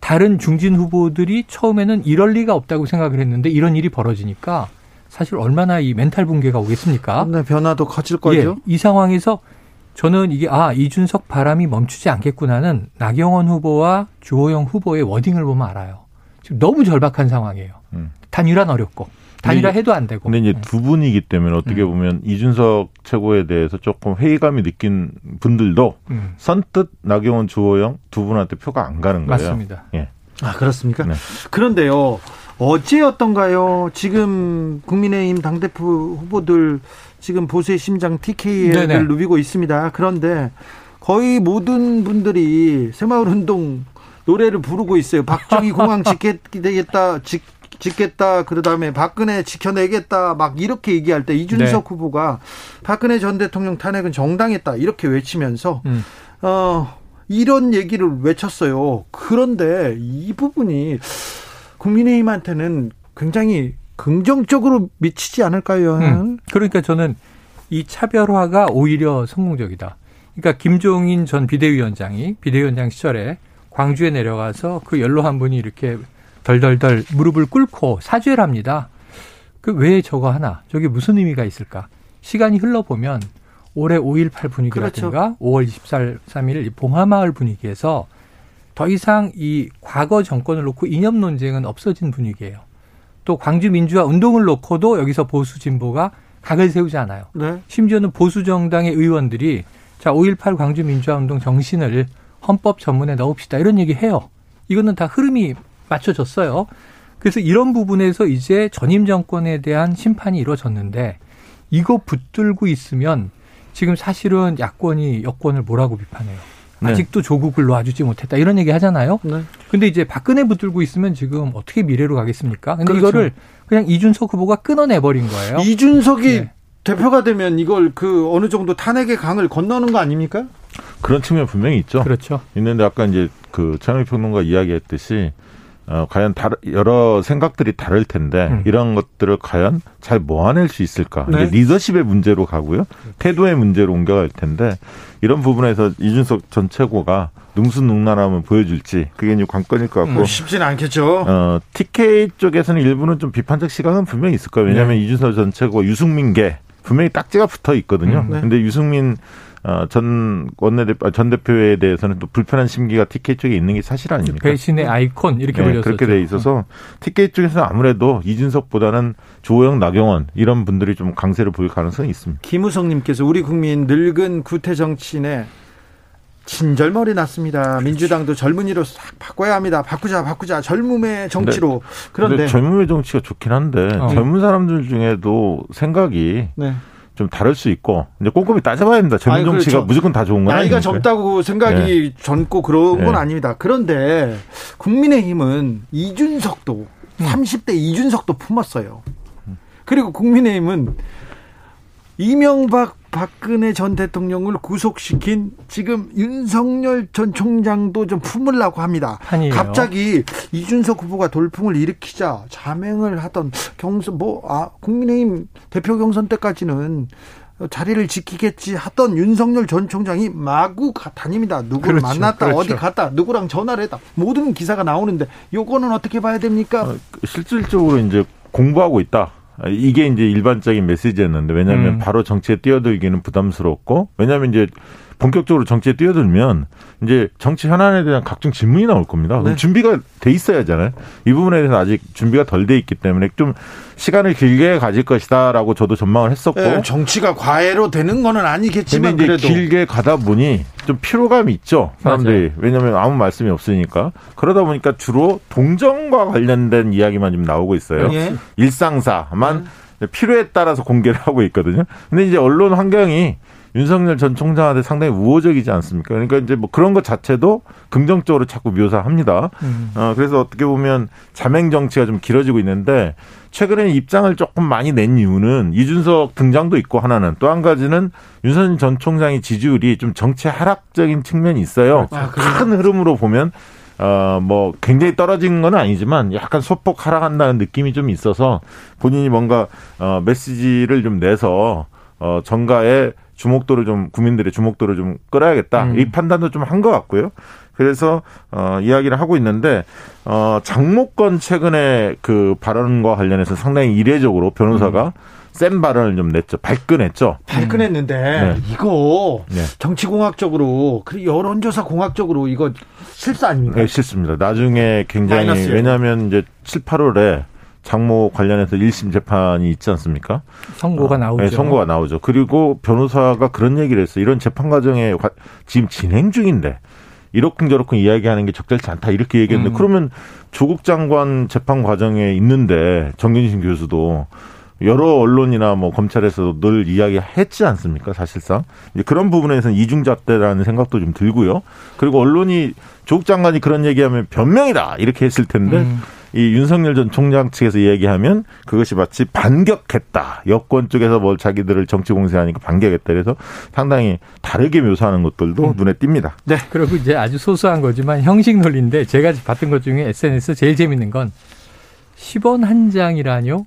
다른 중진 후보들이 처음에는 이럴 리가 없다고 생각을 했는데 이런 일이 벌어지니까 사실 얼마나 이 멘탈 붕괴가 오겠습니까? 네, 변화도 커질 거죠. 예, 이 상황에서 저는 이게 아 이준석 바람이 멈추지 않겠구나는 나경원 후보와 주호영 후보의 워딩을 보면 알아요. 지금 너무 절박한 상황이에요. 음. 단일화는 어렵고. 단일화 해도 안 되고. 근데 이제 네. 두 분이기 때문에 어떻게 음. 보면 이준석 최고에 대해서 조금 회의감이 느낀 분들도 음. 선뜻 나경원 주호영 두 분한테 표가 안 가는 거예요. 맞습니다. 예. 아 그렇습니까? 네. 그런데요 어제였던가요? 지금 국민의힘 당 대표 후보들 지금 보수의 심장 TK를 네네. 누비고 있습니다. 그런데 거의 모든 분들이 새마을운동 노래를 부르고 있어요. 박정희 공항 <laughs> 지켜되겠다, 지, 짓겠다. 그 다음에 박근혜 지켜내겠다. 막 이렇게 얘기할 때 이준석 네. 후보가 박근혜 전 대통령 탄핵은 정당했다. 이렇게 외치면서 음. 어 이런 얘기를 외쳤어요. 그런데 이 부분이 국민의힘한테는 굉장히 긍정적으로 미치지 않을까요? 음. 그러니까 저는 이 차별화가 오히려 성공적이다. 그러니까 김종인 전 비대위원장이 비대위원장 시절에 광주에 내려가서 그 연로 한 분이 이렇게 덜덜덜 무릎을 꿇고 사죄를 합니다. 그 왜 저거 하나? 저게 무슨 의미가 있을까? 시간이 흘러보면 올해 5.18 분위기라든가 그렇죠. 5월 23일 봉하마을 분위기에서 더 이상 이 과거 정권을 놓고 이념 논쟁은 없어진 분위기예요. 또 광주 민주화 운동을 놓고도 여기서 보수 진보가 각을 세우지 않아요. 네. 심지어는 보수 정당의 의원들이 자, 5.18 광주 민주화 운동 정신을 헌법 전문에 넣읍시다. 이런 얘기 해요. 이거는 다 흐름이 맞춰졌어요. 그래서 이런 부분에서 이제 전임 정권에 대한 심판이 이루어졌는데 이거 붙들고 있으면 지금 사실은 야권이 여권을 뭐라고 비판해요. 네. 아직도 조국을 놓아주지 못했다 이런 얘기 하잖아요. 네. 근데 이제 박근혜 붙들고 있으면 지금 어떻게 미래로 가겠습니까? 근데 그렇죠. 이거를 그냥 이준석 후보가 끊어내 버린 거예요. 이준석이 네. 대표가 되면 이걸 그 어느 정도 탄핵의 강을 건너는 거 아닙니까? 그런 측면 분명히 있죠. 그렇죠. 있는데 아까 이제 그 최영희 평론가 이야기했듯이 어, 과연 다르, 여러 생각들이 다를 텐데 음. 이런 것들을 과연 잘 모아낼 수 있을까? 네. 이게 리더십의 문제로 가고요. 태도의 문제로 옮겨갈 텐데 이런 부분에서 이준석 전 최고가 능수능란함을 보여줄지 그게 이제 관건일 것 같고 음, 쉽지는 않겠죠. 어, TK 쪽에서는 일부는 좀 비판적 시각은 분명히 있을 거예요. 왜냐하면 네. 이준석 전 최고 유승민계 분명히 딱지가 붙어 있거든요. 음, 네. 근데 유승민 어, 전 원내대표, 전 대표에 대해서는 또 불편한 심기가 TK 쪽에 있는 게 사실 아닙니까? 배신의 아이콘 이렇게 네, 불렸었죠. 그렇게 돼 있어서 TK 쪽에서 아무래도 이준석보다는 조호영, 나경원 이런 분들이 좀 강세를 보일 가능성이 있습니다. 김우성님께서 우리 국민 늙은 구태 정치인의 진절머리 났습니다. 민주당도 젊은이로 싹 바꿔야 합니다. 바꾸자, 바꾸자. 젊음의 정치로. 그런데 젊음의 정치가 좋긴 한데 어. 젊은 사람들 중에도 생각이 네. 좀 다를 수 있고 이제 꼼꼼히 따져봐야 됩니다. 젊은 정치가 그렇죠. 무조건 다 좋은 건 나이가 아니니까. 젊다고 생각이 네. 젊고 그런 건 네. 아닙니다. 그런데 국민의힘은 이준석도 음. 30대 이준석도 품었어요. 그리고 국민의힘은 이명박 박근혜 전 대통령을 구속시킨 지금 윤석열 전 총장도 좀 품으려고 합니다. 아니에요. 갑자기 이준석 후보가 돌풍을 일으키자 자맹을 하던 경선 뭐 아, 국민의힘 대표 경선 때까지는 자리를 지키겠지 하던 윤석열 전 총장이 마구 다닙니다. 누구를 그렇죠, 만났다, 그렇죠. 어디 갔다, 누구랑 전화를 했다. 모든 기사가 나오는데 요거는 어떻게 봐야 됩니까? 어, 실질적으로 이제 공부하고 있다. 이게 이제 일반적인 메시지였는데 왜냐하면 음. 바로 정치에 뛰어들기는 부담스럽고 왜냐하면 이제 본격적으로 정치에 뛰어들면 이제 정치 현안에 대한 각종 질문이 나올 겁니다. 그럼 네. 준비가 돼 있어야 하잖아요. 이 부분에 대해서 아직 준비가 덜 돼 있기 때문에 좀 시간을 길게 가질 것이다라고 저도 전망을 했었고 네, 정치가 과외로 되는 거는 아니겠지만 근데 이제 그래도. 길게 가다 보니 좀 피로감이 있죠 사람들이 맞아요. 왜냐하면 아무 말씀이 없으니까 그러다 보니까 주로 동정과 관련된 이야기만 좀 나오고 있어요. 네. 일상사만 네. 필요에 따라서 공개를 하고 있거든요. 근데 이제 언론 환경이 윤석열 전 총장한테 상당히 우호적이지 않습니까? 그러니까 이제 뭐 그런 것 자체도 긍정적으로 자꾸 묘사합니다. 음. 어, 그래서 어떻게 보면 자맹 정치가 좀 길어지고 있는데 최근에 입장을 조금 많이 낸 이유는 이준석 등장도 있고 하나는 또 한 가지는 윤석열 전 총장의 지지율이 좀 정치 하락적인 측면이 있어요. 아, 큰 흐름으로 보면 어, 뭐, 굉장히 떨어진 건 아니지만 약간 소폭 하락한다는 느낌이 좀 있어서 본인이 뭔가, 어, 메시지를 좀 내서, 어, 정가에 주목도를 좀 국민들의 주목도를 좀 끌어야겠다 음. 이 판단도 좀 한 것 같고요. 그래서 어 이야기를 하고 있는데 어 장모권 최근에 그 발언과 관련해서 상당히 이례적으로 변호사가 음. 센 발언을 좀 냈죠. 발끈했죠. 발끈했는데 네. 이거 네. 정치공학적으로 그리고 여론조사 공학적으로 이거 실수 아닙니까? 네, 실수입니다. 나중에 굉장히 마이너스요. 왜냐하면 이제 7, 8월에 장모 관련해서 1심 재판이 있지 않습니까? 선고가 어, 나오죠. 네, 선고가 나오죠. 그리고 변호사가 그런 얘기를 했어요. 이런 재판 과정에 지금 진행 중인데 이렇쿵저렇쿵 이야기하는 게 적절치 않다 이렇게 얘기했는데 음. 그러면 조국 장관 재판 과정에 있는데 정균신 교수도 여러 언론이나 뭐 검찰에서도 늘 이야기했지 않습니까? 사실상 이제 그런 부분에서는 이중잣대라는 생각도 좀 들고요. 그리고 언론이 조국 장관이 그런 얘기하면 변명이다 이렇게 했을 텐데 음. 이 윤석열 전 총장 측에서 얘기하면 그것이 마치 반격했다. 여권 쪽에서 뭘 자기들을 정치 공세하니까 반격했다. 그래서 상당히 다르게 묘사하는 것들도 음. 눈에 띕니다. 네. 그리고 이제 아주 소소한 거지만 형식 논리인데 제가 봤던 것 중에 SNS 제일 재밌는 건 10원 한 장이라뇨?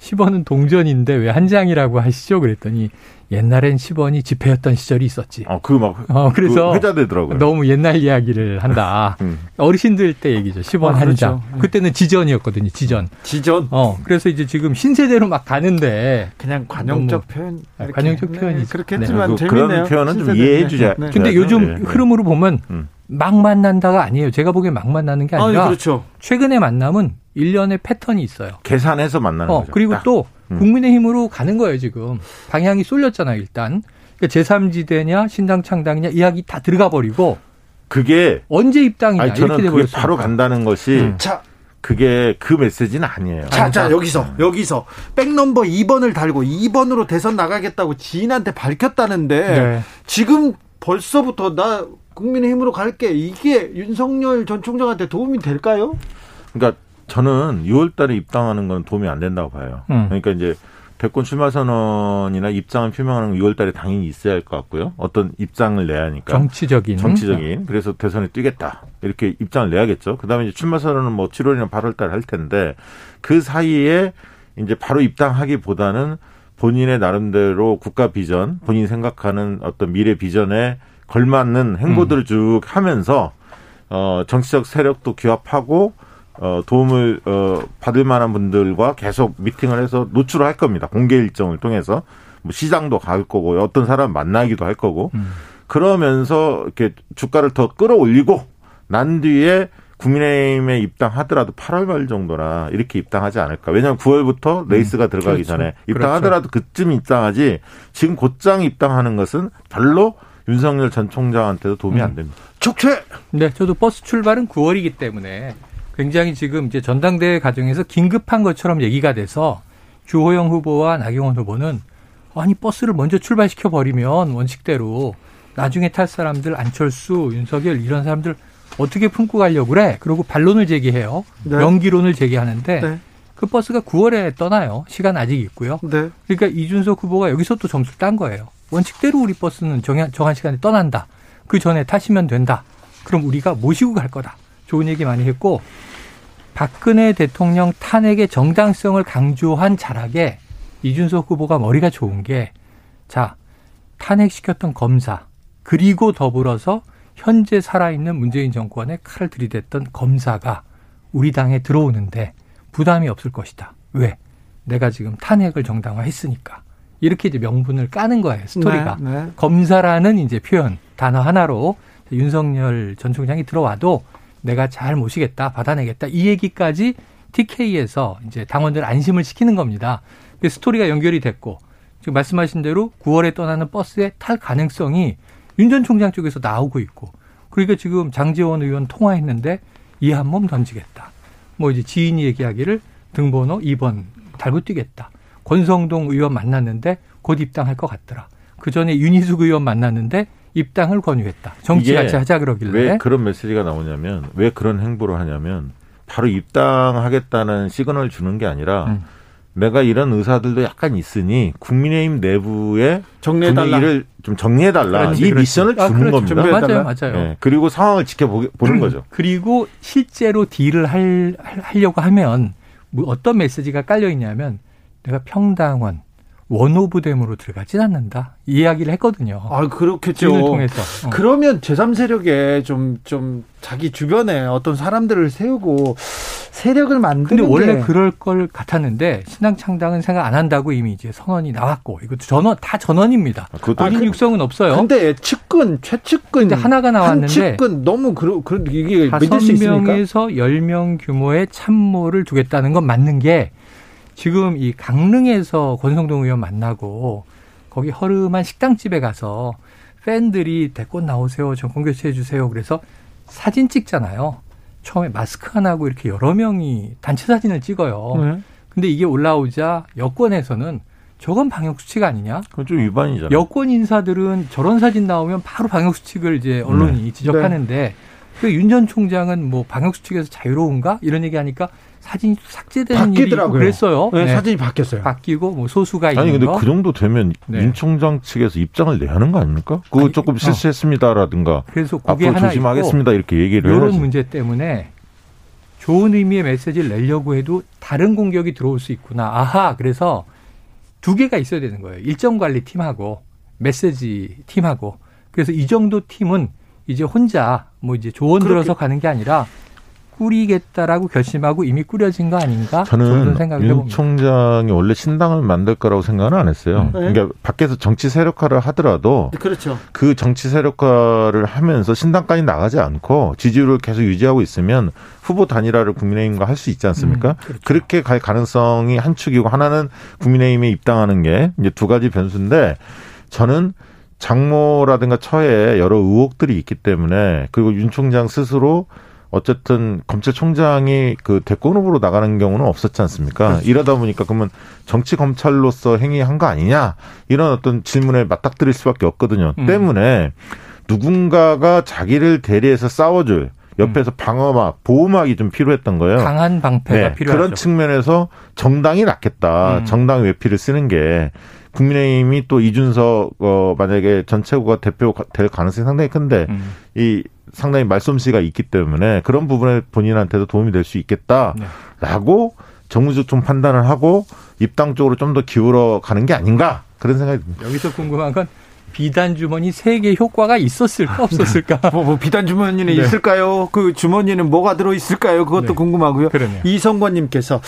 10원은 동전인데 왜 한 장이라고 하시죠? 그랬더니 옛날엔 10원이 지폐였던 시절이 있었지. 어, 그막 어, 그래서 그 회자되더라고요. 너무 옛날 이야기를 한다. <laughs> 음. 어르신들 때 얘기죠. 10원 아, 한 그렇죠. 장. 네. 그때는 지전이었거든요. 지전. 지전. 어, 그래서 이제 지금 신세대로 막 가는데 그냥 관용적 표현. 관용적 표현이 그렇게 했지만 네. 재밌네요. 그런 표현은 좀 이해해 주자. 네. 근데 요즘 네. 흐름으로 보면 음. 막 만난다가 아니에요. 제가 보기엔 막 만나는 게 아니라 아, 그렇죠. 최근에 만남은 일련의 패턴이 있어요. 계산해서 만나는 어, 거죠. 그리고 딱. 또 음. 국민의힘으로 가는 거예요, 지금. 방향이 쏠렸잖아요, 일단. 그러니까 제3지대냐 신당 창당이냐 이야기 다 들어가 버리고 그게 언제 입당이냐 아니, 저는 이렇게 그게 바로 간다는 것이 음. 자 그게 그 메시지는 아니에요. 자, 자, 여기서, 여기서, 백넘버 2번을 달고 2번으로 대선 나가겠다고 지인한테 밝혔다는데, 네. 지금 벌써부터 나 국민의힘으로 갈게. 이게 윤석열 전 총장한테 도움이 될까요? 그러니까 저는 6월 달에 입당하는 건 도움이 안 된다고 봐요. 음. 그러니까 이제 대권 출마 선언이나 입장을 표명하는 건 6월 달에 당연히 있어야 할 것 같고요. 어떤 입장을 내야 하니까. 정치적인. 정치적인. 그래서 대선에 뛰겠다. 이렇게 입장을 내야겠죠. 그 다음에 이제 출마 선언은 뭐 7월이나 8월 달에 할 텐데 그 사이에 이제 바로 입당하기보다는 본인의 나름대로 국가 비전, 본인이 생각하는 어떤 미래 비전에 걸맞는 행보들을 음. 쭉 하면서 어 정치적 세력도 규합하고 어 도움을 어 받을 만한 분들과 계속 미팅을 해서 노출을 할 겁니다. 공개 일정을 통해서 뭐 시장도 갈 거고 어떤 사람 만나기도 할 거고 음. 그러면서 이렇게 주가를 더 끌어올리고 난 뒤에 국민의힘에 입당하더라도 8월 말 정도나 이렇게 입당하지 않을까. 왜냐하면 9월부터 음, 레이스가 음, 들어가기 그렇죠. 전에 입당하더라도 그렇죠. 그쯤 입당하지 지금 곧장 입당하는 것은 별로 윤석열 전 총장한테도 도움이 음. 안 됩니다. 촉최! 네, 저도 버스 출발은 9월이기 때문에 굉장히 지금 이제 전당대회 과정에서 긴급한 것처럼 얘기가 돼서 주호영 후보와 나경원 후보는 아니 버스를 먼저 출발시켜 버리면 원칙대로 나중에 탈 사람들 안철수, 윤석열 이런 사람들 어떻게 품고 가려고 그래? 그리고 반론을 제기해요. 네. 연기론을 제기하는데 네. 그 버스가 9월에 떠나요. 시간 아직 있고요. 네. 그러니까 이준석 후보가 여기서 또 점수를 딴 거예요. 원칙대로 우리 버스는 정한, 정한 시간에 떠난다. 그 전에 타시면 된다. 그럼 우리가 모시고 갈 거다. 좋은 얘기 많이 했고 박근혜 대통령 탄핵의 정당성을 강조한 자락에 이준석 후보가 머리가 좋은 게 자, 탄핵시켰던 검사 그리고 더불어서 현재 살아있는 문재인 정권에 칼을 들이댔던 검사가 우리 당에 들어오는데 부담이 없을 것이다. 왜? 내가 지금 탄핵을 정당화했으니까 이렇게 이제 명분을 까는 거예요 스토리가 네, 네. 검사라는 이제 표현 단어 하나로 윤석열 전 총장이 들어와도 내가 잘 모시겠다 받아내겠다 이 얘기까지 TK에서 이제 당원들 안심을 시키는 겁니다. 스토리가 연결이 됐고 지금 말씀하신 대로 9월에 떠나는 버스에 탈 가능성이 윤 전 총장 쪽에서 나오고 있고 그러니까 지금 장재원 의원 통화했는데 이 한 몸 던지겠다. 뭐 이제 지인이 얘기하기를 등번호 2번 달고 뛰겠다. 권성동 의원 만났는데 곧 입당할 것 같더라. 그 전에 윤희숙 의원 만났는데 입당을 권유했다. 정치 같이 하자 그러길래. 왜 그런 메시지가 나오냐면 왜 그런 행보를 하냐면 바로 입당하겠다는 시그널을 주는 게 아니라 음. 내가 이런 의사들도 약간 있으니 국민의힘 내부에 정리해달라. 좀 정리해달라. 그렇지, 이 그렇지. 미션을 아, 주는 아, 겁니다. 맞아요, 맞아요. 네, 그리고 상황을 지켜보는 음, <clears throat> 거죠. 그리고 실제로 딜을 할, 하려고 하면 뭐 어떤 메시지가 깔려 있냐면 내가 평당원, one of them으로 들어가진 않는다. 이 이야기를 했거든요. 아, 그렇겠죠. 통해서. 어. 그러면 제3세력에 좀, 좀 자기 주변에 어떤 사람들을 세우고 세력을 만드는 근데 원래 그럴 걸 같았는데 신당 창당은 생각 안 한다고 이미 이제 선언이 나왔고 이것도 전원 다 전원입니다. 아, 본인 아, 육성은 없어요. 근데 측근 최측근 하나가 나왔는데 측근 너무 그런 그런 이게 믿을 수 있습니까? 5명에서 10명 규모의 참모를 두겠다는 건 맞는 게 지금 이 강릉에서 권성동 의원 만나고 거기 허름한 식당집에 가서 팬들이 대권 나오세요. 정권 교체해 주세요. 그래서 사진 찍잖아요. 처음에 마스크 안 하고 이렇게 여러 명이 단체 사진을 찍어요. 네. 근데 이게 올라오자 여권에서는 저건 방역 수칙 아니냐? 그건 좀 위반이잖아요. 여권 인사들은 저런 사진 나오면 바로 방역 수칙을 이제 언론이 네. 지적하는데 네. 그윤 전 총장은 뭐 방역 수칙에서 자유로운가 이런 얘기하니까 사진이 삭제되는 바뀌더라고요. 일이 그랬어요. 네, 네, 사진이 바뀌었어요. 바뀌고 뭐 소수가 있는 아니 근데 거. 그 정도 되면 네. 윤 총장 측에서 입장을 내야 하는 거 아닙니까? 그거 아니, 조금 어. 실수했습니다라든가 그래서 그게 앞으로 조심하겠습니다 이렇게 얘기를 이런 해야지. 문제 때문에 좋은 의미의 메시지를 내려고 해도 다른 공격이 들어올 수 있구나. 아하 그래서 두 개가 있어야 되는 거예요. 일정 관리 팀하고 메시지 팀하고 그래서 이 정도 팀은 이제 혼자 뭐 이제 조언 들어서 가는 게 아니라 꾸리겠다라고 결심하고 이미 꾸려진 거 아닌가? 저는 윤 총장이 원래 신당을 만들 거라고 생각은 안 했어요. 네. 그러니까 밖에서 정치 세력화를 하더라도 그렇죠. 그 정치 세력화를 하면서 신당까지 나가지 않고 지지율을 계속 유지하고 있으면 후보 단일화를 국민의힘과 할 수 있지 않습니까? 음, 그렇죠. 그렇게 갈 가능성이 한 축이고 하나는 국민의힘에 입당하는 게 이제 두 가지 변수인데 저는 장모라든가 처에 여러 의혹들이 있기 때문에 그리고 윤 총장 스스로 어쨌든 검찰총장이 그 대권 후보로 나가는 경우는 없었지 않습니까? 그렇죠. 이러다 보니까 그러면 정치 검찰로서 행위한 거 아니냐 이런 어떤 질문에 맞닥뜨릴 수밖에 없거든요. 음. 때문에 누군가가 자기를 대리해서 싸워줄 옆에서 음. 방어막, 보호막이 좀 필요했던 거예요. 강한 방패가 네, 필요하죠. 그런 측면에서 정당이 낫겠다. 음. 정당 외피를 쓰는 게 국민의힘이 또 이준석 어 만약에 전 최고가 대표 될 가능성이 상당히 큰데 음. 이 상당히 말솜씨가 있기 때문에 그런 부분에 본인한테도 도움이 될 수 있겠다라고 네. 정무적 좀 판단을 하고 입당 쪽으로 좀 더 기울어 가는 게 아닌가 그런 생각이 듭니다. 여기서 궁금한 건 비단 주머니 세 개 효과가 있었을까 없었을까? <laughs> 뭐, 뭐, 비단 주머니는 네. 있을까요? 그 주머니는 뭐가 들어 있을까요? 그것도 네. 궁금하고요. 그러네요. 이성권님께서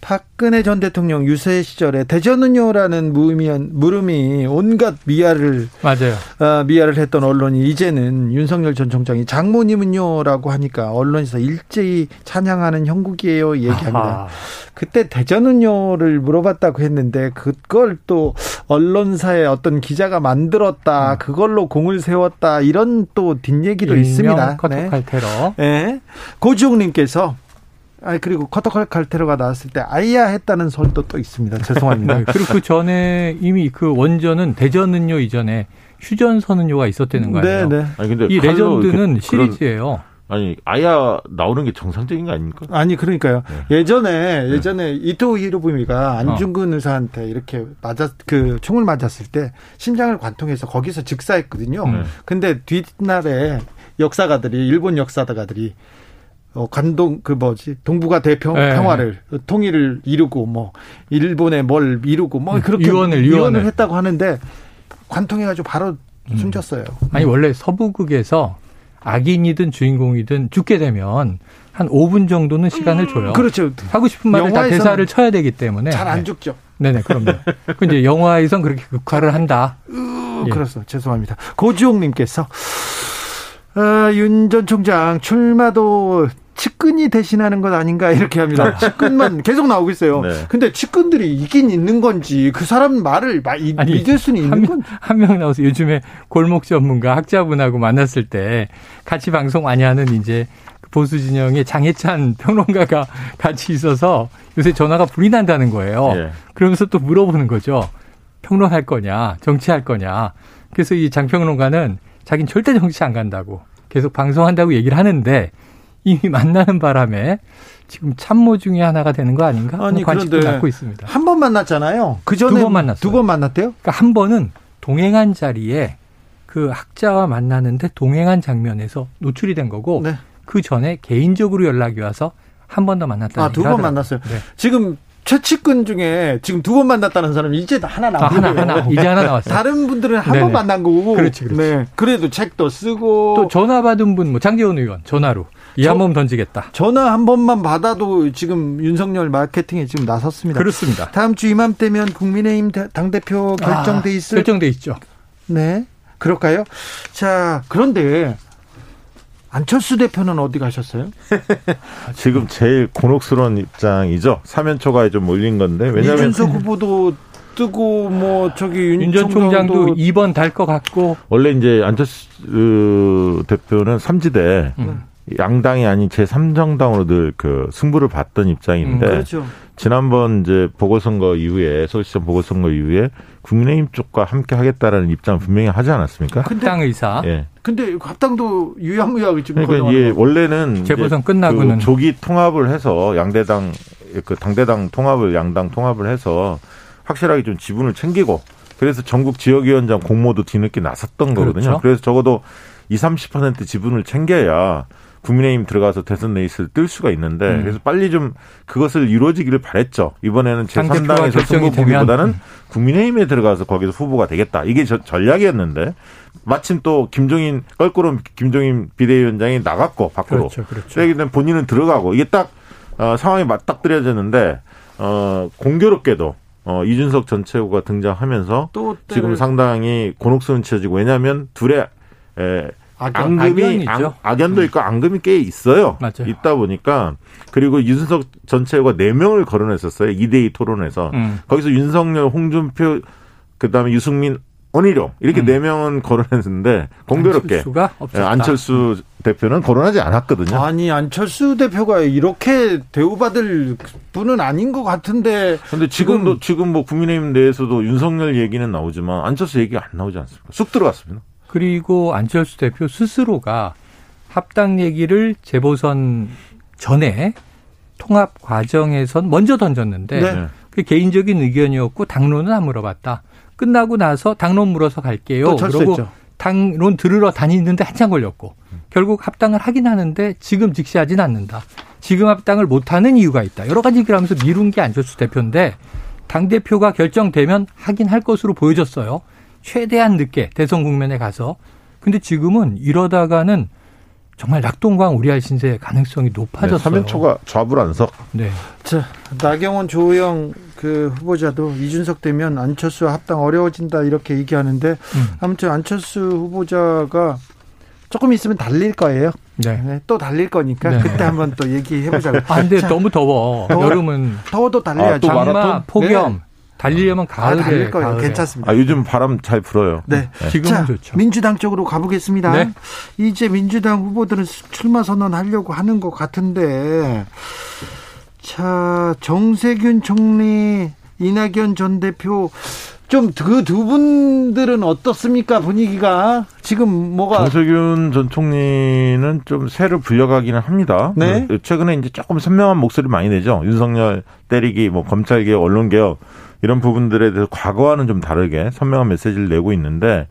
박근혜 전 대통령 유세 시절에 대전은요라는 물음이, 물음이 온갖 미아를 맞아요. 어, 미아를 했던 언론이 이제는 윤석열 전 총장이 장모님은요라고 하니까 언론에서 일제히 찬양하는 형국이에요 얘기합니다. 아하. 그때 대전은요를 물어봤다고 했는데 그걸 또 언론사에 어떤 기자가 만들 었다 음. 그걸로 공을 세웠다 이런 또 뒷얘기도 있습니다. 커터 칼테러. 네. 네. 고지용 님께서 아 그리고 커터칼 칼테로가 나왔을 때 아이야 했다는 설도 또 있습니다. 죄송합니다. 네, <laughs> 그리고 그 전에 이미 그 원전은 대전은요 이전에 휴전선은요가 있었다는 거예요. 네, 네. 아니, 근데 이 레전드는 시리즈예요. 아니 아야 나오는 게 정상적인 거 아닙니까? 아니 그러니까요. 네. 예전에 네. 예전에 이토 히로부미가 안중근 어. 의사한테 이렇게 맞았 그 총을 맞았을 때 심장을 관통해서 거기서 즉사했거든요. 네. 근데 뒷날에 역사가들이 일본 역사가들이 어, 관동 그 뭐지 동북아 대평 네. 평화를 통일을 이루고 뭐 일본에 뭘 이루고 뭐 그렇게 유언을 유언을 했다고 하는데 관통해가지고 바로 음. 숨졌어요. 아니 원래 서부극에서 악인이든 주인공이든 죽게 되면 한 5분 정도는 시간을 음, 줘요. 그렇죠. 하고 싶은 말을 다 대사를 쳐야 되기 때문에 잘 안 죽죠. 네. 네네, 그럼요. 그 이제 영화에선 그렇게 극화를 한다. 으, 예. 그렇소. 죄송합니다. 고주홍님께서 어, 윤전 총장 출마도 측근이 대신하는 것 아닌가 이렇게 합니다. 측근만 계속 나오고 있어요. 네. 근데 측근들이 있긴 있는 건지 그 사람 말을 아니, 믿을 수는 있는 건지 한 명 나와서 요즘에 골목 전문가 학자분하고 만났을 때 같이 방송 많이 하는 이제 그 보수 진영의 장혜찬 평론가가 <laughs> 같이 있어서 요새 전화가 불이 난다는 거예요. 네. 그러면서 또 물어보는 거죠. 평론할 거냐, 정치할 거냐. 그래서 이 장평론가는 자기는 절대 정치 안 간다고 계속 방송한다고 얘기를 하는데 이미 만나는 바람에 지금 참모 중에 하나가 되는 거 아닌가? 아니 관심도 갖고 있습니다. 한 번 만났잖아요. 그 전에 두 번 만났어요. 두 번 만났대요? 그러니까 한 번은 동행한 자리에 그 학자와 만나는데 동행한 장면에서 노출이 된 거고 네. 그 전에 개인적으로 연락이 와서 한 번 더 만났다. 아, 두 번 만났어요. 네. 지금 최측근 중에 지금 두 번 만났다는 사람이 이제 하나 나왔어요. 아, 하나, 하나, 이제 하나 나왔어요. 다른 분들은 한 번 만난 거고. 그렇지, 그렇지. 네. 그래도 책도 쓰고. 또 전화 받은 분, 뭐 장재원 의원 전화로 이한번 던지겠다. 전화 한 번만 받아도 지금 윤석열 마케팅에 지금 나섰습니다. 그렇습니다. 다음 주 이맘때면 국민의힘 당 대표 결정돼 아, 있을. 아, 결정돼 있죠. 네. 그럴까요? 자, 그런데 안철수 대표는 어디 가셨어요? <laughs> 지금 제일 곤혹스러운 입장이죠. 사면초가에 좀 몰린 건데 왜냐하면 이준석 후보도 뜨고 뭐 저기 윤 전 총장도 2번 달 것 같고 원래 이제 안철수 대표는 삼지대 음. 양당이 아닌 제 3정당으로 늘 그 승부를 봤던 입장인데 음, 그렇죠. 지난번 이제 보궐선거 이후에 서울시장 보궐선거 이후에 국민의힘 쪽과 함께 하겠다라는 입장 분명히 하지 않았습니까? 합당 의사. 예. 근데 합당도 유야무야하게 지금 그러니까 예, 원래는 재보선 끝나고는 그 조기 통합을 해서 양대당 그 당대당 통합을 양당 통합을 해서 확실하게 좀 지분을 챙기고 그래서 전국 지역위원장 공모도 뒤늦게 나섰던 거거든요. 그렇죠. 그래서 적어도 20, 30% 지분을 챙겨야 국민의힘 들어가서 대선 레이스를 뜰 수가 있는데 음. 그래서 빨리 좀 그것을 이루어지기를 바랬죠. 이번에는 제3당에서 승부 보기보다는 음. 국민의힘에 들어가서 거기서 후보가 되겠다. 이게 저, 전략이었는데 마침 또 김종인 껄끄러운 김종인 비대위원장이 나갔고 밖으로. 그렇죠, 그렇죠. 그러기 본인은 들어가고 이게 딱 어, 상황이 맞닥뜨려졌는데 어, 공교롭게도 어, 이준석 전 최고가 등장하면서 또 지금 상당히 곤혹스러운 치어지고 왜냐하면 둘의 에, 악연, 앙금이 악, 악연도 음. 있고 앙금이 꽤 있어요. 맞아요. 있다 보니까 그리고 윤석 전 최고가 4명을 거론했었어요. 2대2 토론에서. 음. 거기서 윤석열, 홍준표 그다음에 유승민 원희룡 이렇게 음. 네 명은 거론했는데 공교롭게 안철수가 예, 안철수 대표는 거론하지 않았거든요. 아니 안철수 대표가 이렇게 대우받을 분은 아닌 것 같은데. 근데 지금도 지금, 지금 뭐 국민의힘 내에서도 윤석열 얘기는 나오지만 안철수 얘기가 안 나오지 않습니까? 쑥 들어갔습니다. 그리고 안철수 대표 스스로가 합당 얘기를 재보선 전에 통합 과정에선 먼저 던졌는데 네. 그 개인적인 의견이었고 당론은 안 물어봤다. 끝나고 나서 당론 물어서 갈게요. 그리고 당론 들으러 다니는데 한참 걸렸고 결국 합당을 하긴 하는데 지금 직시하진 않는다. 지금 합당을 못하는 이유가 있다. 여러 가지 얘기를 하면서 미룬 게 안철수 대표인데 당 대표가 결정되면 하긴 할 것으로 보여졌어요. 최대한 늦게 대선 국면에 가서 근데 지금은 이러다가는 정말 낙동강 우리알 신세 가능성이 높아졌어요. 네, 사면초가 좌불안석. 네. 자, 나경원 조영 그 후보자도 이준석 되면 안철수 합당 어려워진다 이렇게 얘기하는데 음. 아무튼 안철수 후보자가 조금 있으면 달릴 거예요. 네. 네 또 달릴 거니까 네. 그때 한번 또 얘기해 보자고. 아, 근데 자, 너무 더워. 더워. 여름은 더워도 달려야죠. 아, 장마, 폭염. 네. 달리려면 가을에 아, 달릴 거예요. 가을에. 괜찮습니다. 아, 요즘 바람 잘 불어요. 네. 네. 지금은 좋죠. 민주당 쪽으로 가보겠습니다. 네. 이제 민주당 후보들은 출마 선언하려고 하는 것 같은데 자 정세균 총리, 이낙연 전 대표 좀그두 분들은 어떻습니까 분위기가 지금 뭐가 정세균 전 총리는 좀 새로 불려가기는 합니다. 네. 그 최근에 이제 조금 선명한 목소리 많이 내죠. 윤석열 때리기, 뭐 검찰 개혁, 언론 개혁 이런 부분들에 대해서 과거와는 좀 다르게 선명한 메시지를 내고 있는데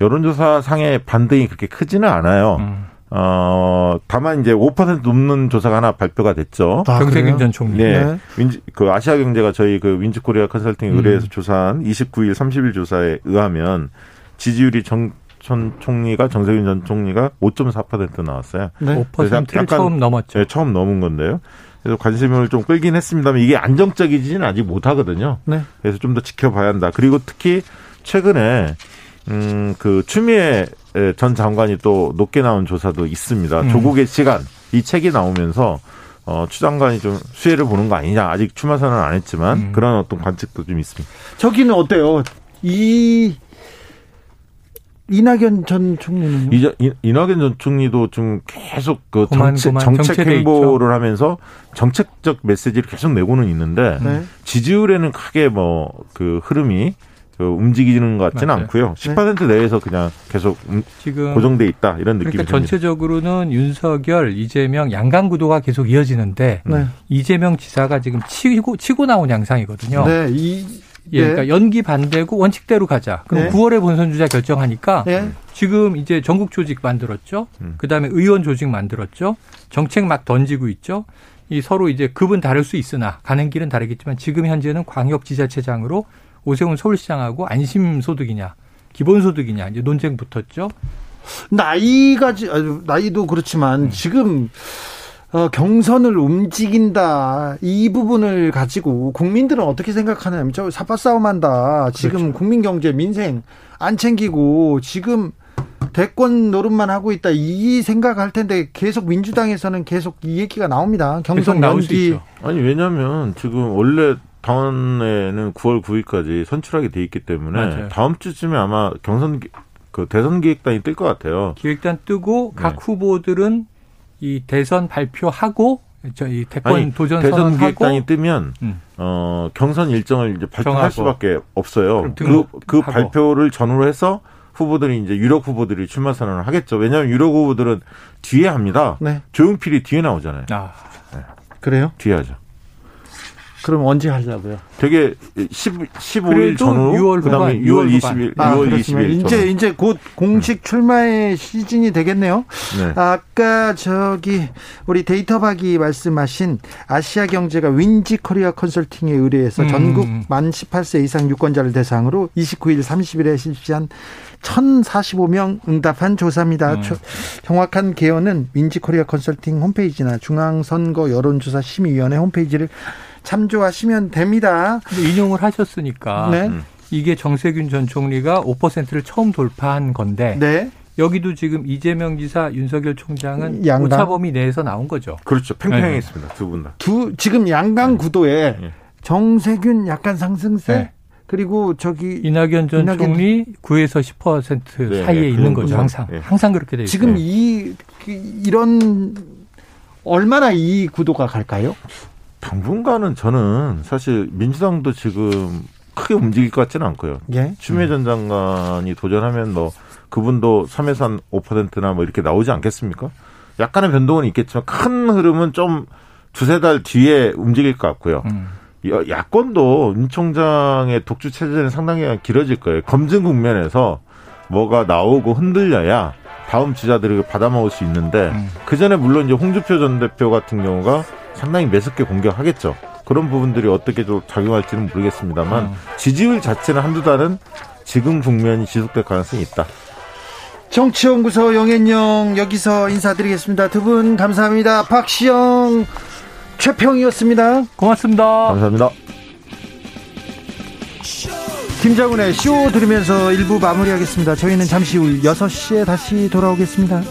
여론조사 상의 반등이 그렇게 크지는 않아요. 음. 어, 다만 이제 5% 넘는 조사가 하나 발표가 됐죠. 아, 정세균 전 총리. 네. 네. 윈지, 그 아시아 경제가 저희 그 윈즈 코리아 컨설팅 의뢰에서 음. 조사한 29일, 30일 조사에 의하면 지지율이 정, 전 총리가 정세균 전 총리가 5.4% 나왔어요. 네. 5%를 처음 넘었죠. 네, 처음 넘은 건데요. 그래서 관심을 좀 끌긴 했습니다만 이게 안정적이지는 아직 못하거든요. 네. 그래서 좀 더 지켜봐야 한다. 그리고 특히 최근에 음, 그 추미애 전 장관이 또 높게 나온 조사도 있습니다. 음. 조국의 시간 이 책이 나오면서 어, 추 장관이 좀 수혜를 보는 거 아니냐. 아직 추마 선언을 안 했지만 음. 그런 어떤 관측도 좀 있습니다. 저기는 어때요? 이 이낙연 전 총리는 이, 이낙연 전 총리도 좀 계속 그 정책, 정책 행보를 있죠. 하면서 정책적 메시지를 계속 내고는 있는데 네. 지지율에는 크게 뭐 그 흐름이 그 움직이는 것 같지는 맞아요. 않고요. 10% 네. 내에서 그냥 계속 지금 고정돼 있다 이런 느낌이 그러니까 듭니다. 전체적으로는 윤석열, 이재명 양강 구도가 계속 이어지는데 네. 이재명 지사가 지금 치고 치고 나온 양상이거든요. 네. 이 예, 그러니까 네. 연기 반대고 원칙대로 가자. 그럼 네. 9월에 본선 주자 결정하니까 네. 지금 이제 전국 조직 만들었죠. 음. 그다음에 의원 조직 만들었죠. 정책 막 던지고 있죠. 이 서로 이제 급은 다를 수 있으나 가는 길은 다르겠지만 지금 현재는 광역 지자체장으로 오세훈 서울시장하고 안심 소득이냐 기본 소득이냐 이제 논쟁 붙었죠. 나이가 나이도 그렇지만 음. 지금 어, 경선을 움직인다 이 부분을 가지고 국민들은 어떻게 생각하냐면 저 사파 싸움한다 지금 그렇죠. 국민 경제 민생 안 챙기고 지금 대권 노릇만 하고 있다 이 생각할 텐데 계속 민주당에서는 계속 이 얘기가 나옵니다 경선 연기 아니 왜냐하면 지금 원래 당원에는 9월 9일까지 선출하게 돼 있기 때문에 맞아요. 다음 주쯤에 아마 경선 그 대선 기획단이 뜰 것 같아요. 기획단 뜨고 각 네. 후보들은 이 대선 발표하고 저희 대권 아니, 도전 대선 기획단이 뜨면 음. 어 경선 일정을 이제 발표할. 수밖에 없어요. 그, 그 발표를 전후로 해서 후보들이 이제 유력 후보들이 출마 선언을 하겠죠. 왜냐하면 유력 후보들은 뒤에 합니다. 네. 조용필이 뒤에 나오잖아요. 아. 네. 그래요? 뒤에 하죠. 그럼 언제 하려고요? 되게 10, 15일 전후 6월 그다음에 6월 20일, 아, 6월 20일 이제 전후. 이제 곧 공식 출마의 시즌이 되겠네요. 네. 아까 저기 우리 데이터박이 말씀하신 아시아 경제가 윈지 코리아 컨설팅에 의뢰해서 음. 전국 만 18세 이상 유권자를 대상으로 29일 30일에 실시한 1,045명 응답한 조사입니다. 음. 정확한 개요는 윈지 코리아 컨설팅 홈페이지나 중앙선거 여론조사 심의위원회 홈페이지를 참조하시면 됩니다. 인용을 하셨으니까 네. 음. 이게 정세균 전 총리가 5%를 처음 돌파한 건데 네. 여기도 지금 이재명 지사, 윤석열 총장은 양당. 오차 범위 내에서 나온 거죠. 그렇죠. 팽팽했습니다. 네. 두분 다. 두 지금 양강 네. 구도에 네. 정세균 약간 상승세 네. 그리고 저기 이낙연 전 이낙연 총리 9에서 10% 사이에 있는 거죠. 항상 항상 그렇게 되죠. 지금 이 이런 얼마나 이 구도가 갈까요? 당분간은 저는 사실 민주당도 지금 크게 움직일 것 같지는 않고요. 예? 추미애 전 장관이 도전하면 뭐 그분도 3에서 한 5%나 뭐 이렇게 나오지 않겠습니까? 약간의 변동은 있겠지만 큰 흐름은 좀 두세 달 뒤에 움직일 것 같고요. 음. 야권도 윤 총장의 독주 체제는 상당히 길어질 거예요. 검증 국면에서 뭐가 나오고 흔들려야 다음 주자들이 받아먹을 수 있는데 음. 그 전에 물론 이제 홍주표 전 대표 같은 경우가 상당히 매섭게 공격하겠죠. 그런 부분들이 어떻게 좀 작용할지는 모르겠습니다만 음. 지지율 자체는 한두 달은 지금 국면이 지속될 가능성이 있다. 정치연구소 영앤영 여기서 인사드리겠습니다. 두 분 감사합니다. 박시영 최평이었습니다. 고맙습니다. 감사합니다. 김장훈의 쇼 들으면서 일부 마무리하겠습니다. 저희는 잠시 후 6시에 다시 돌아오겠습니다.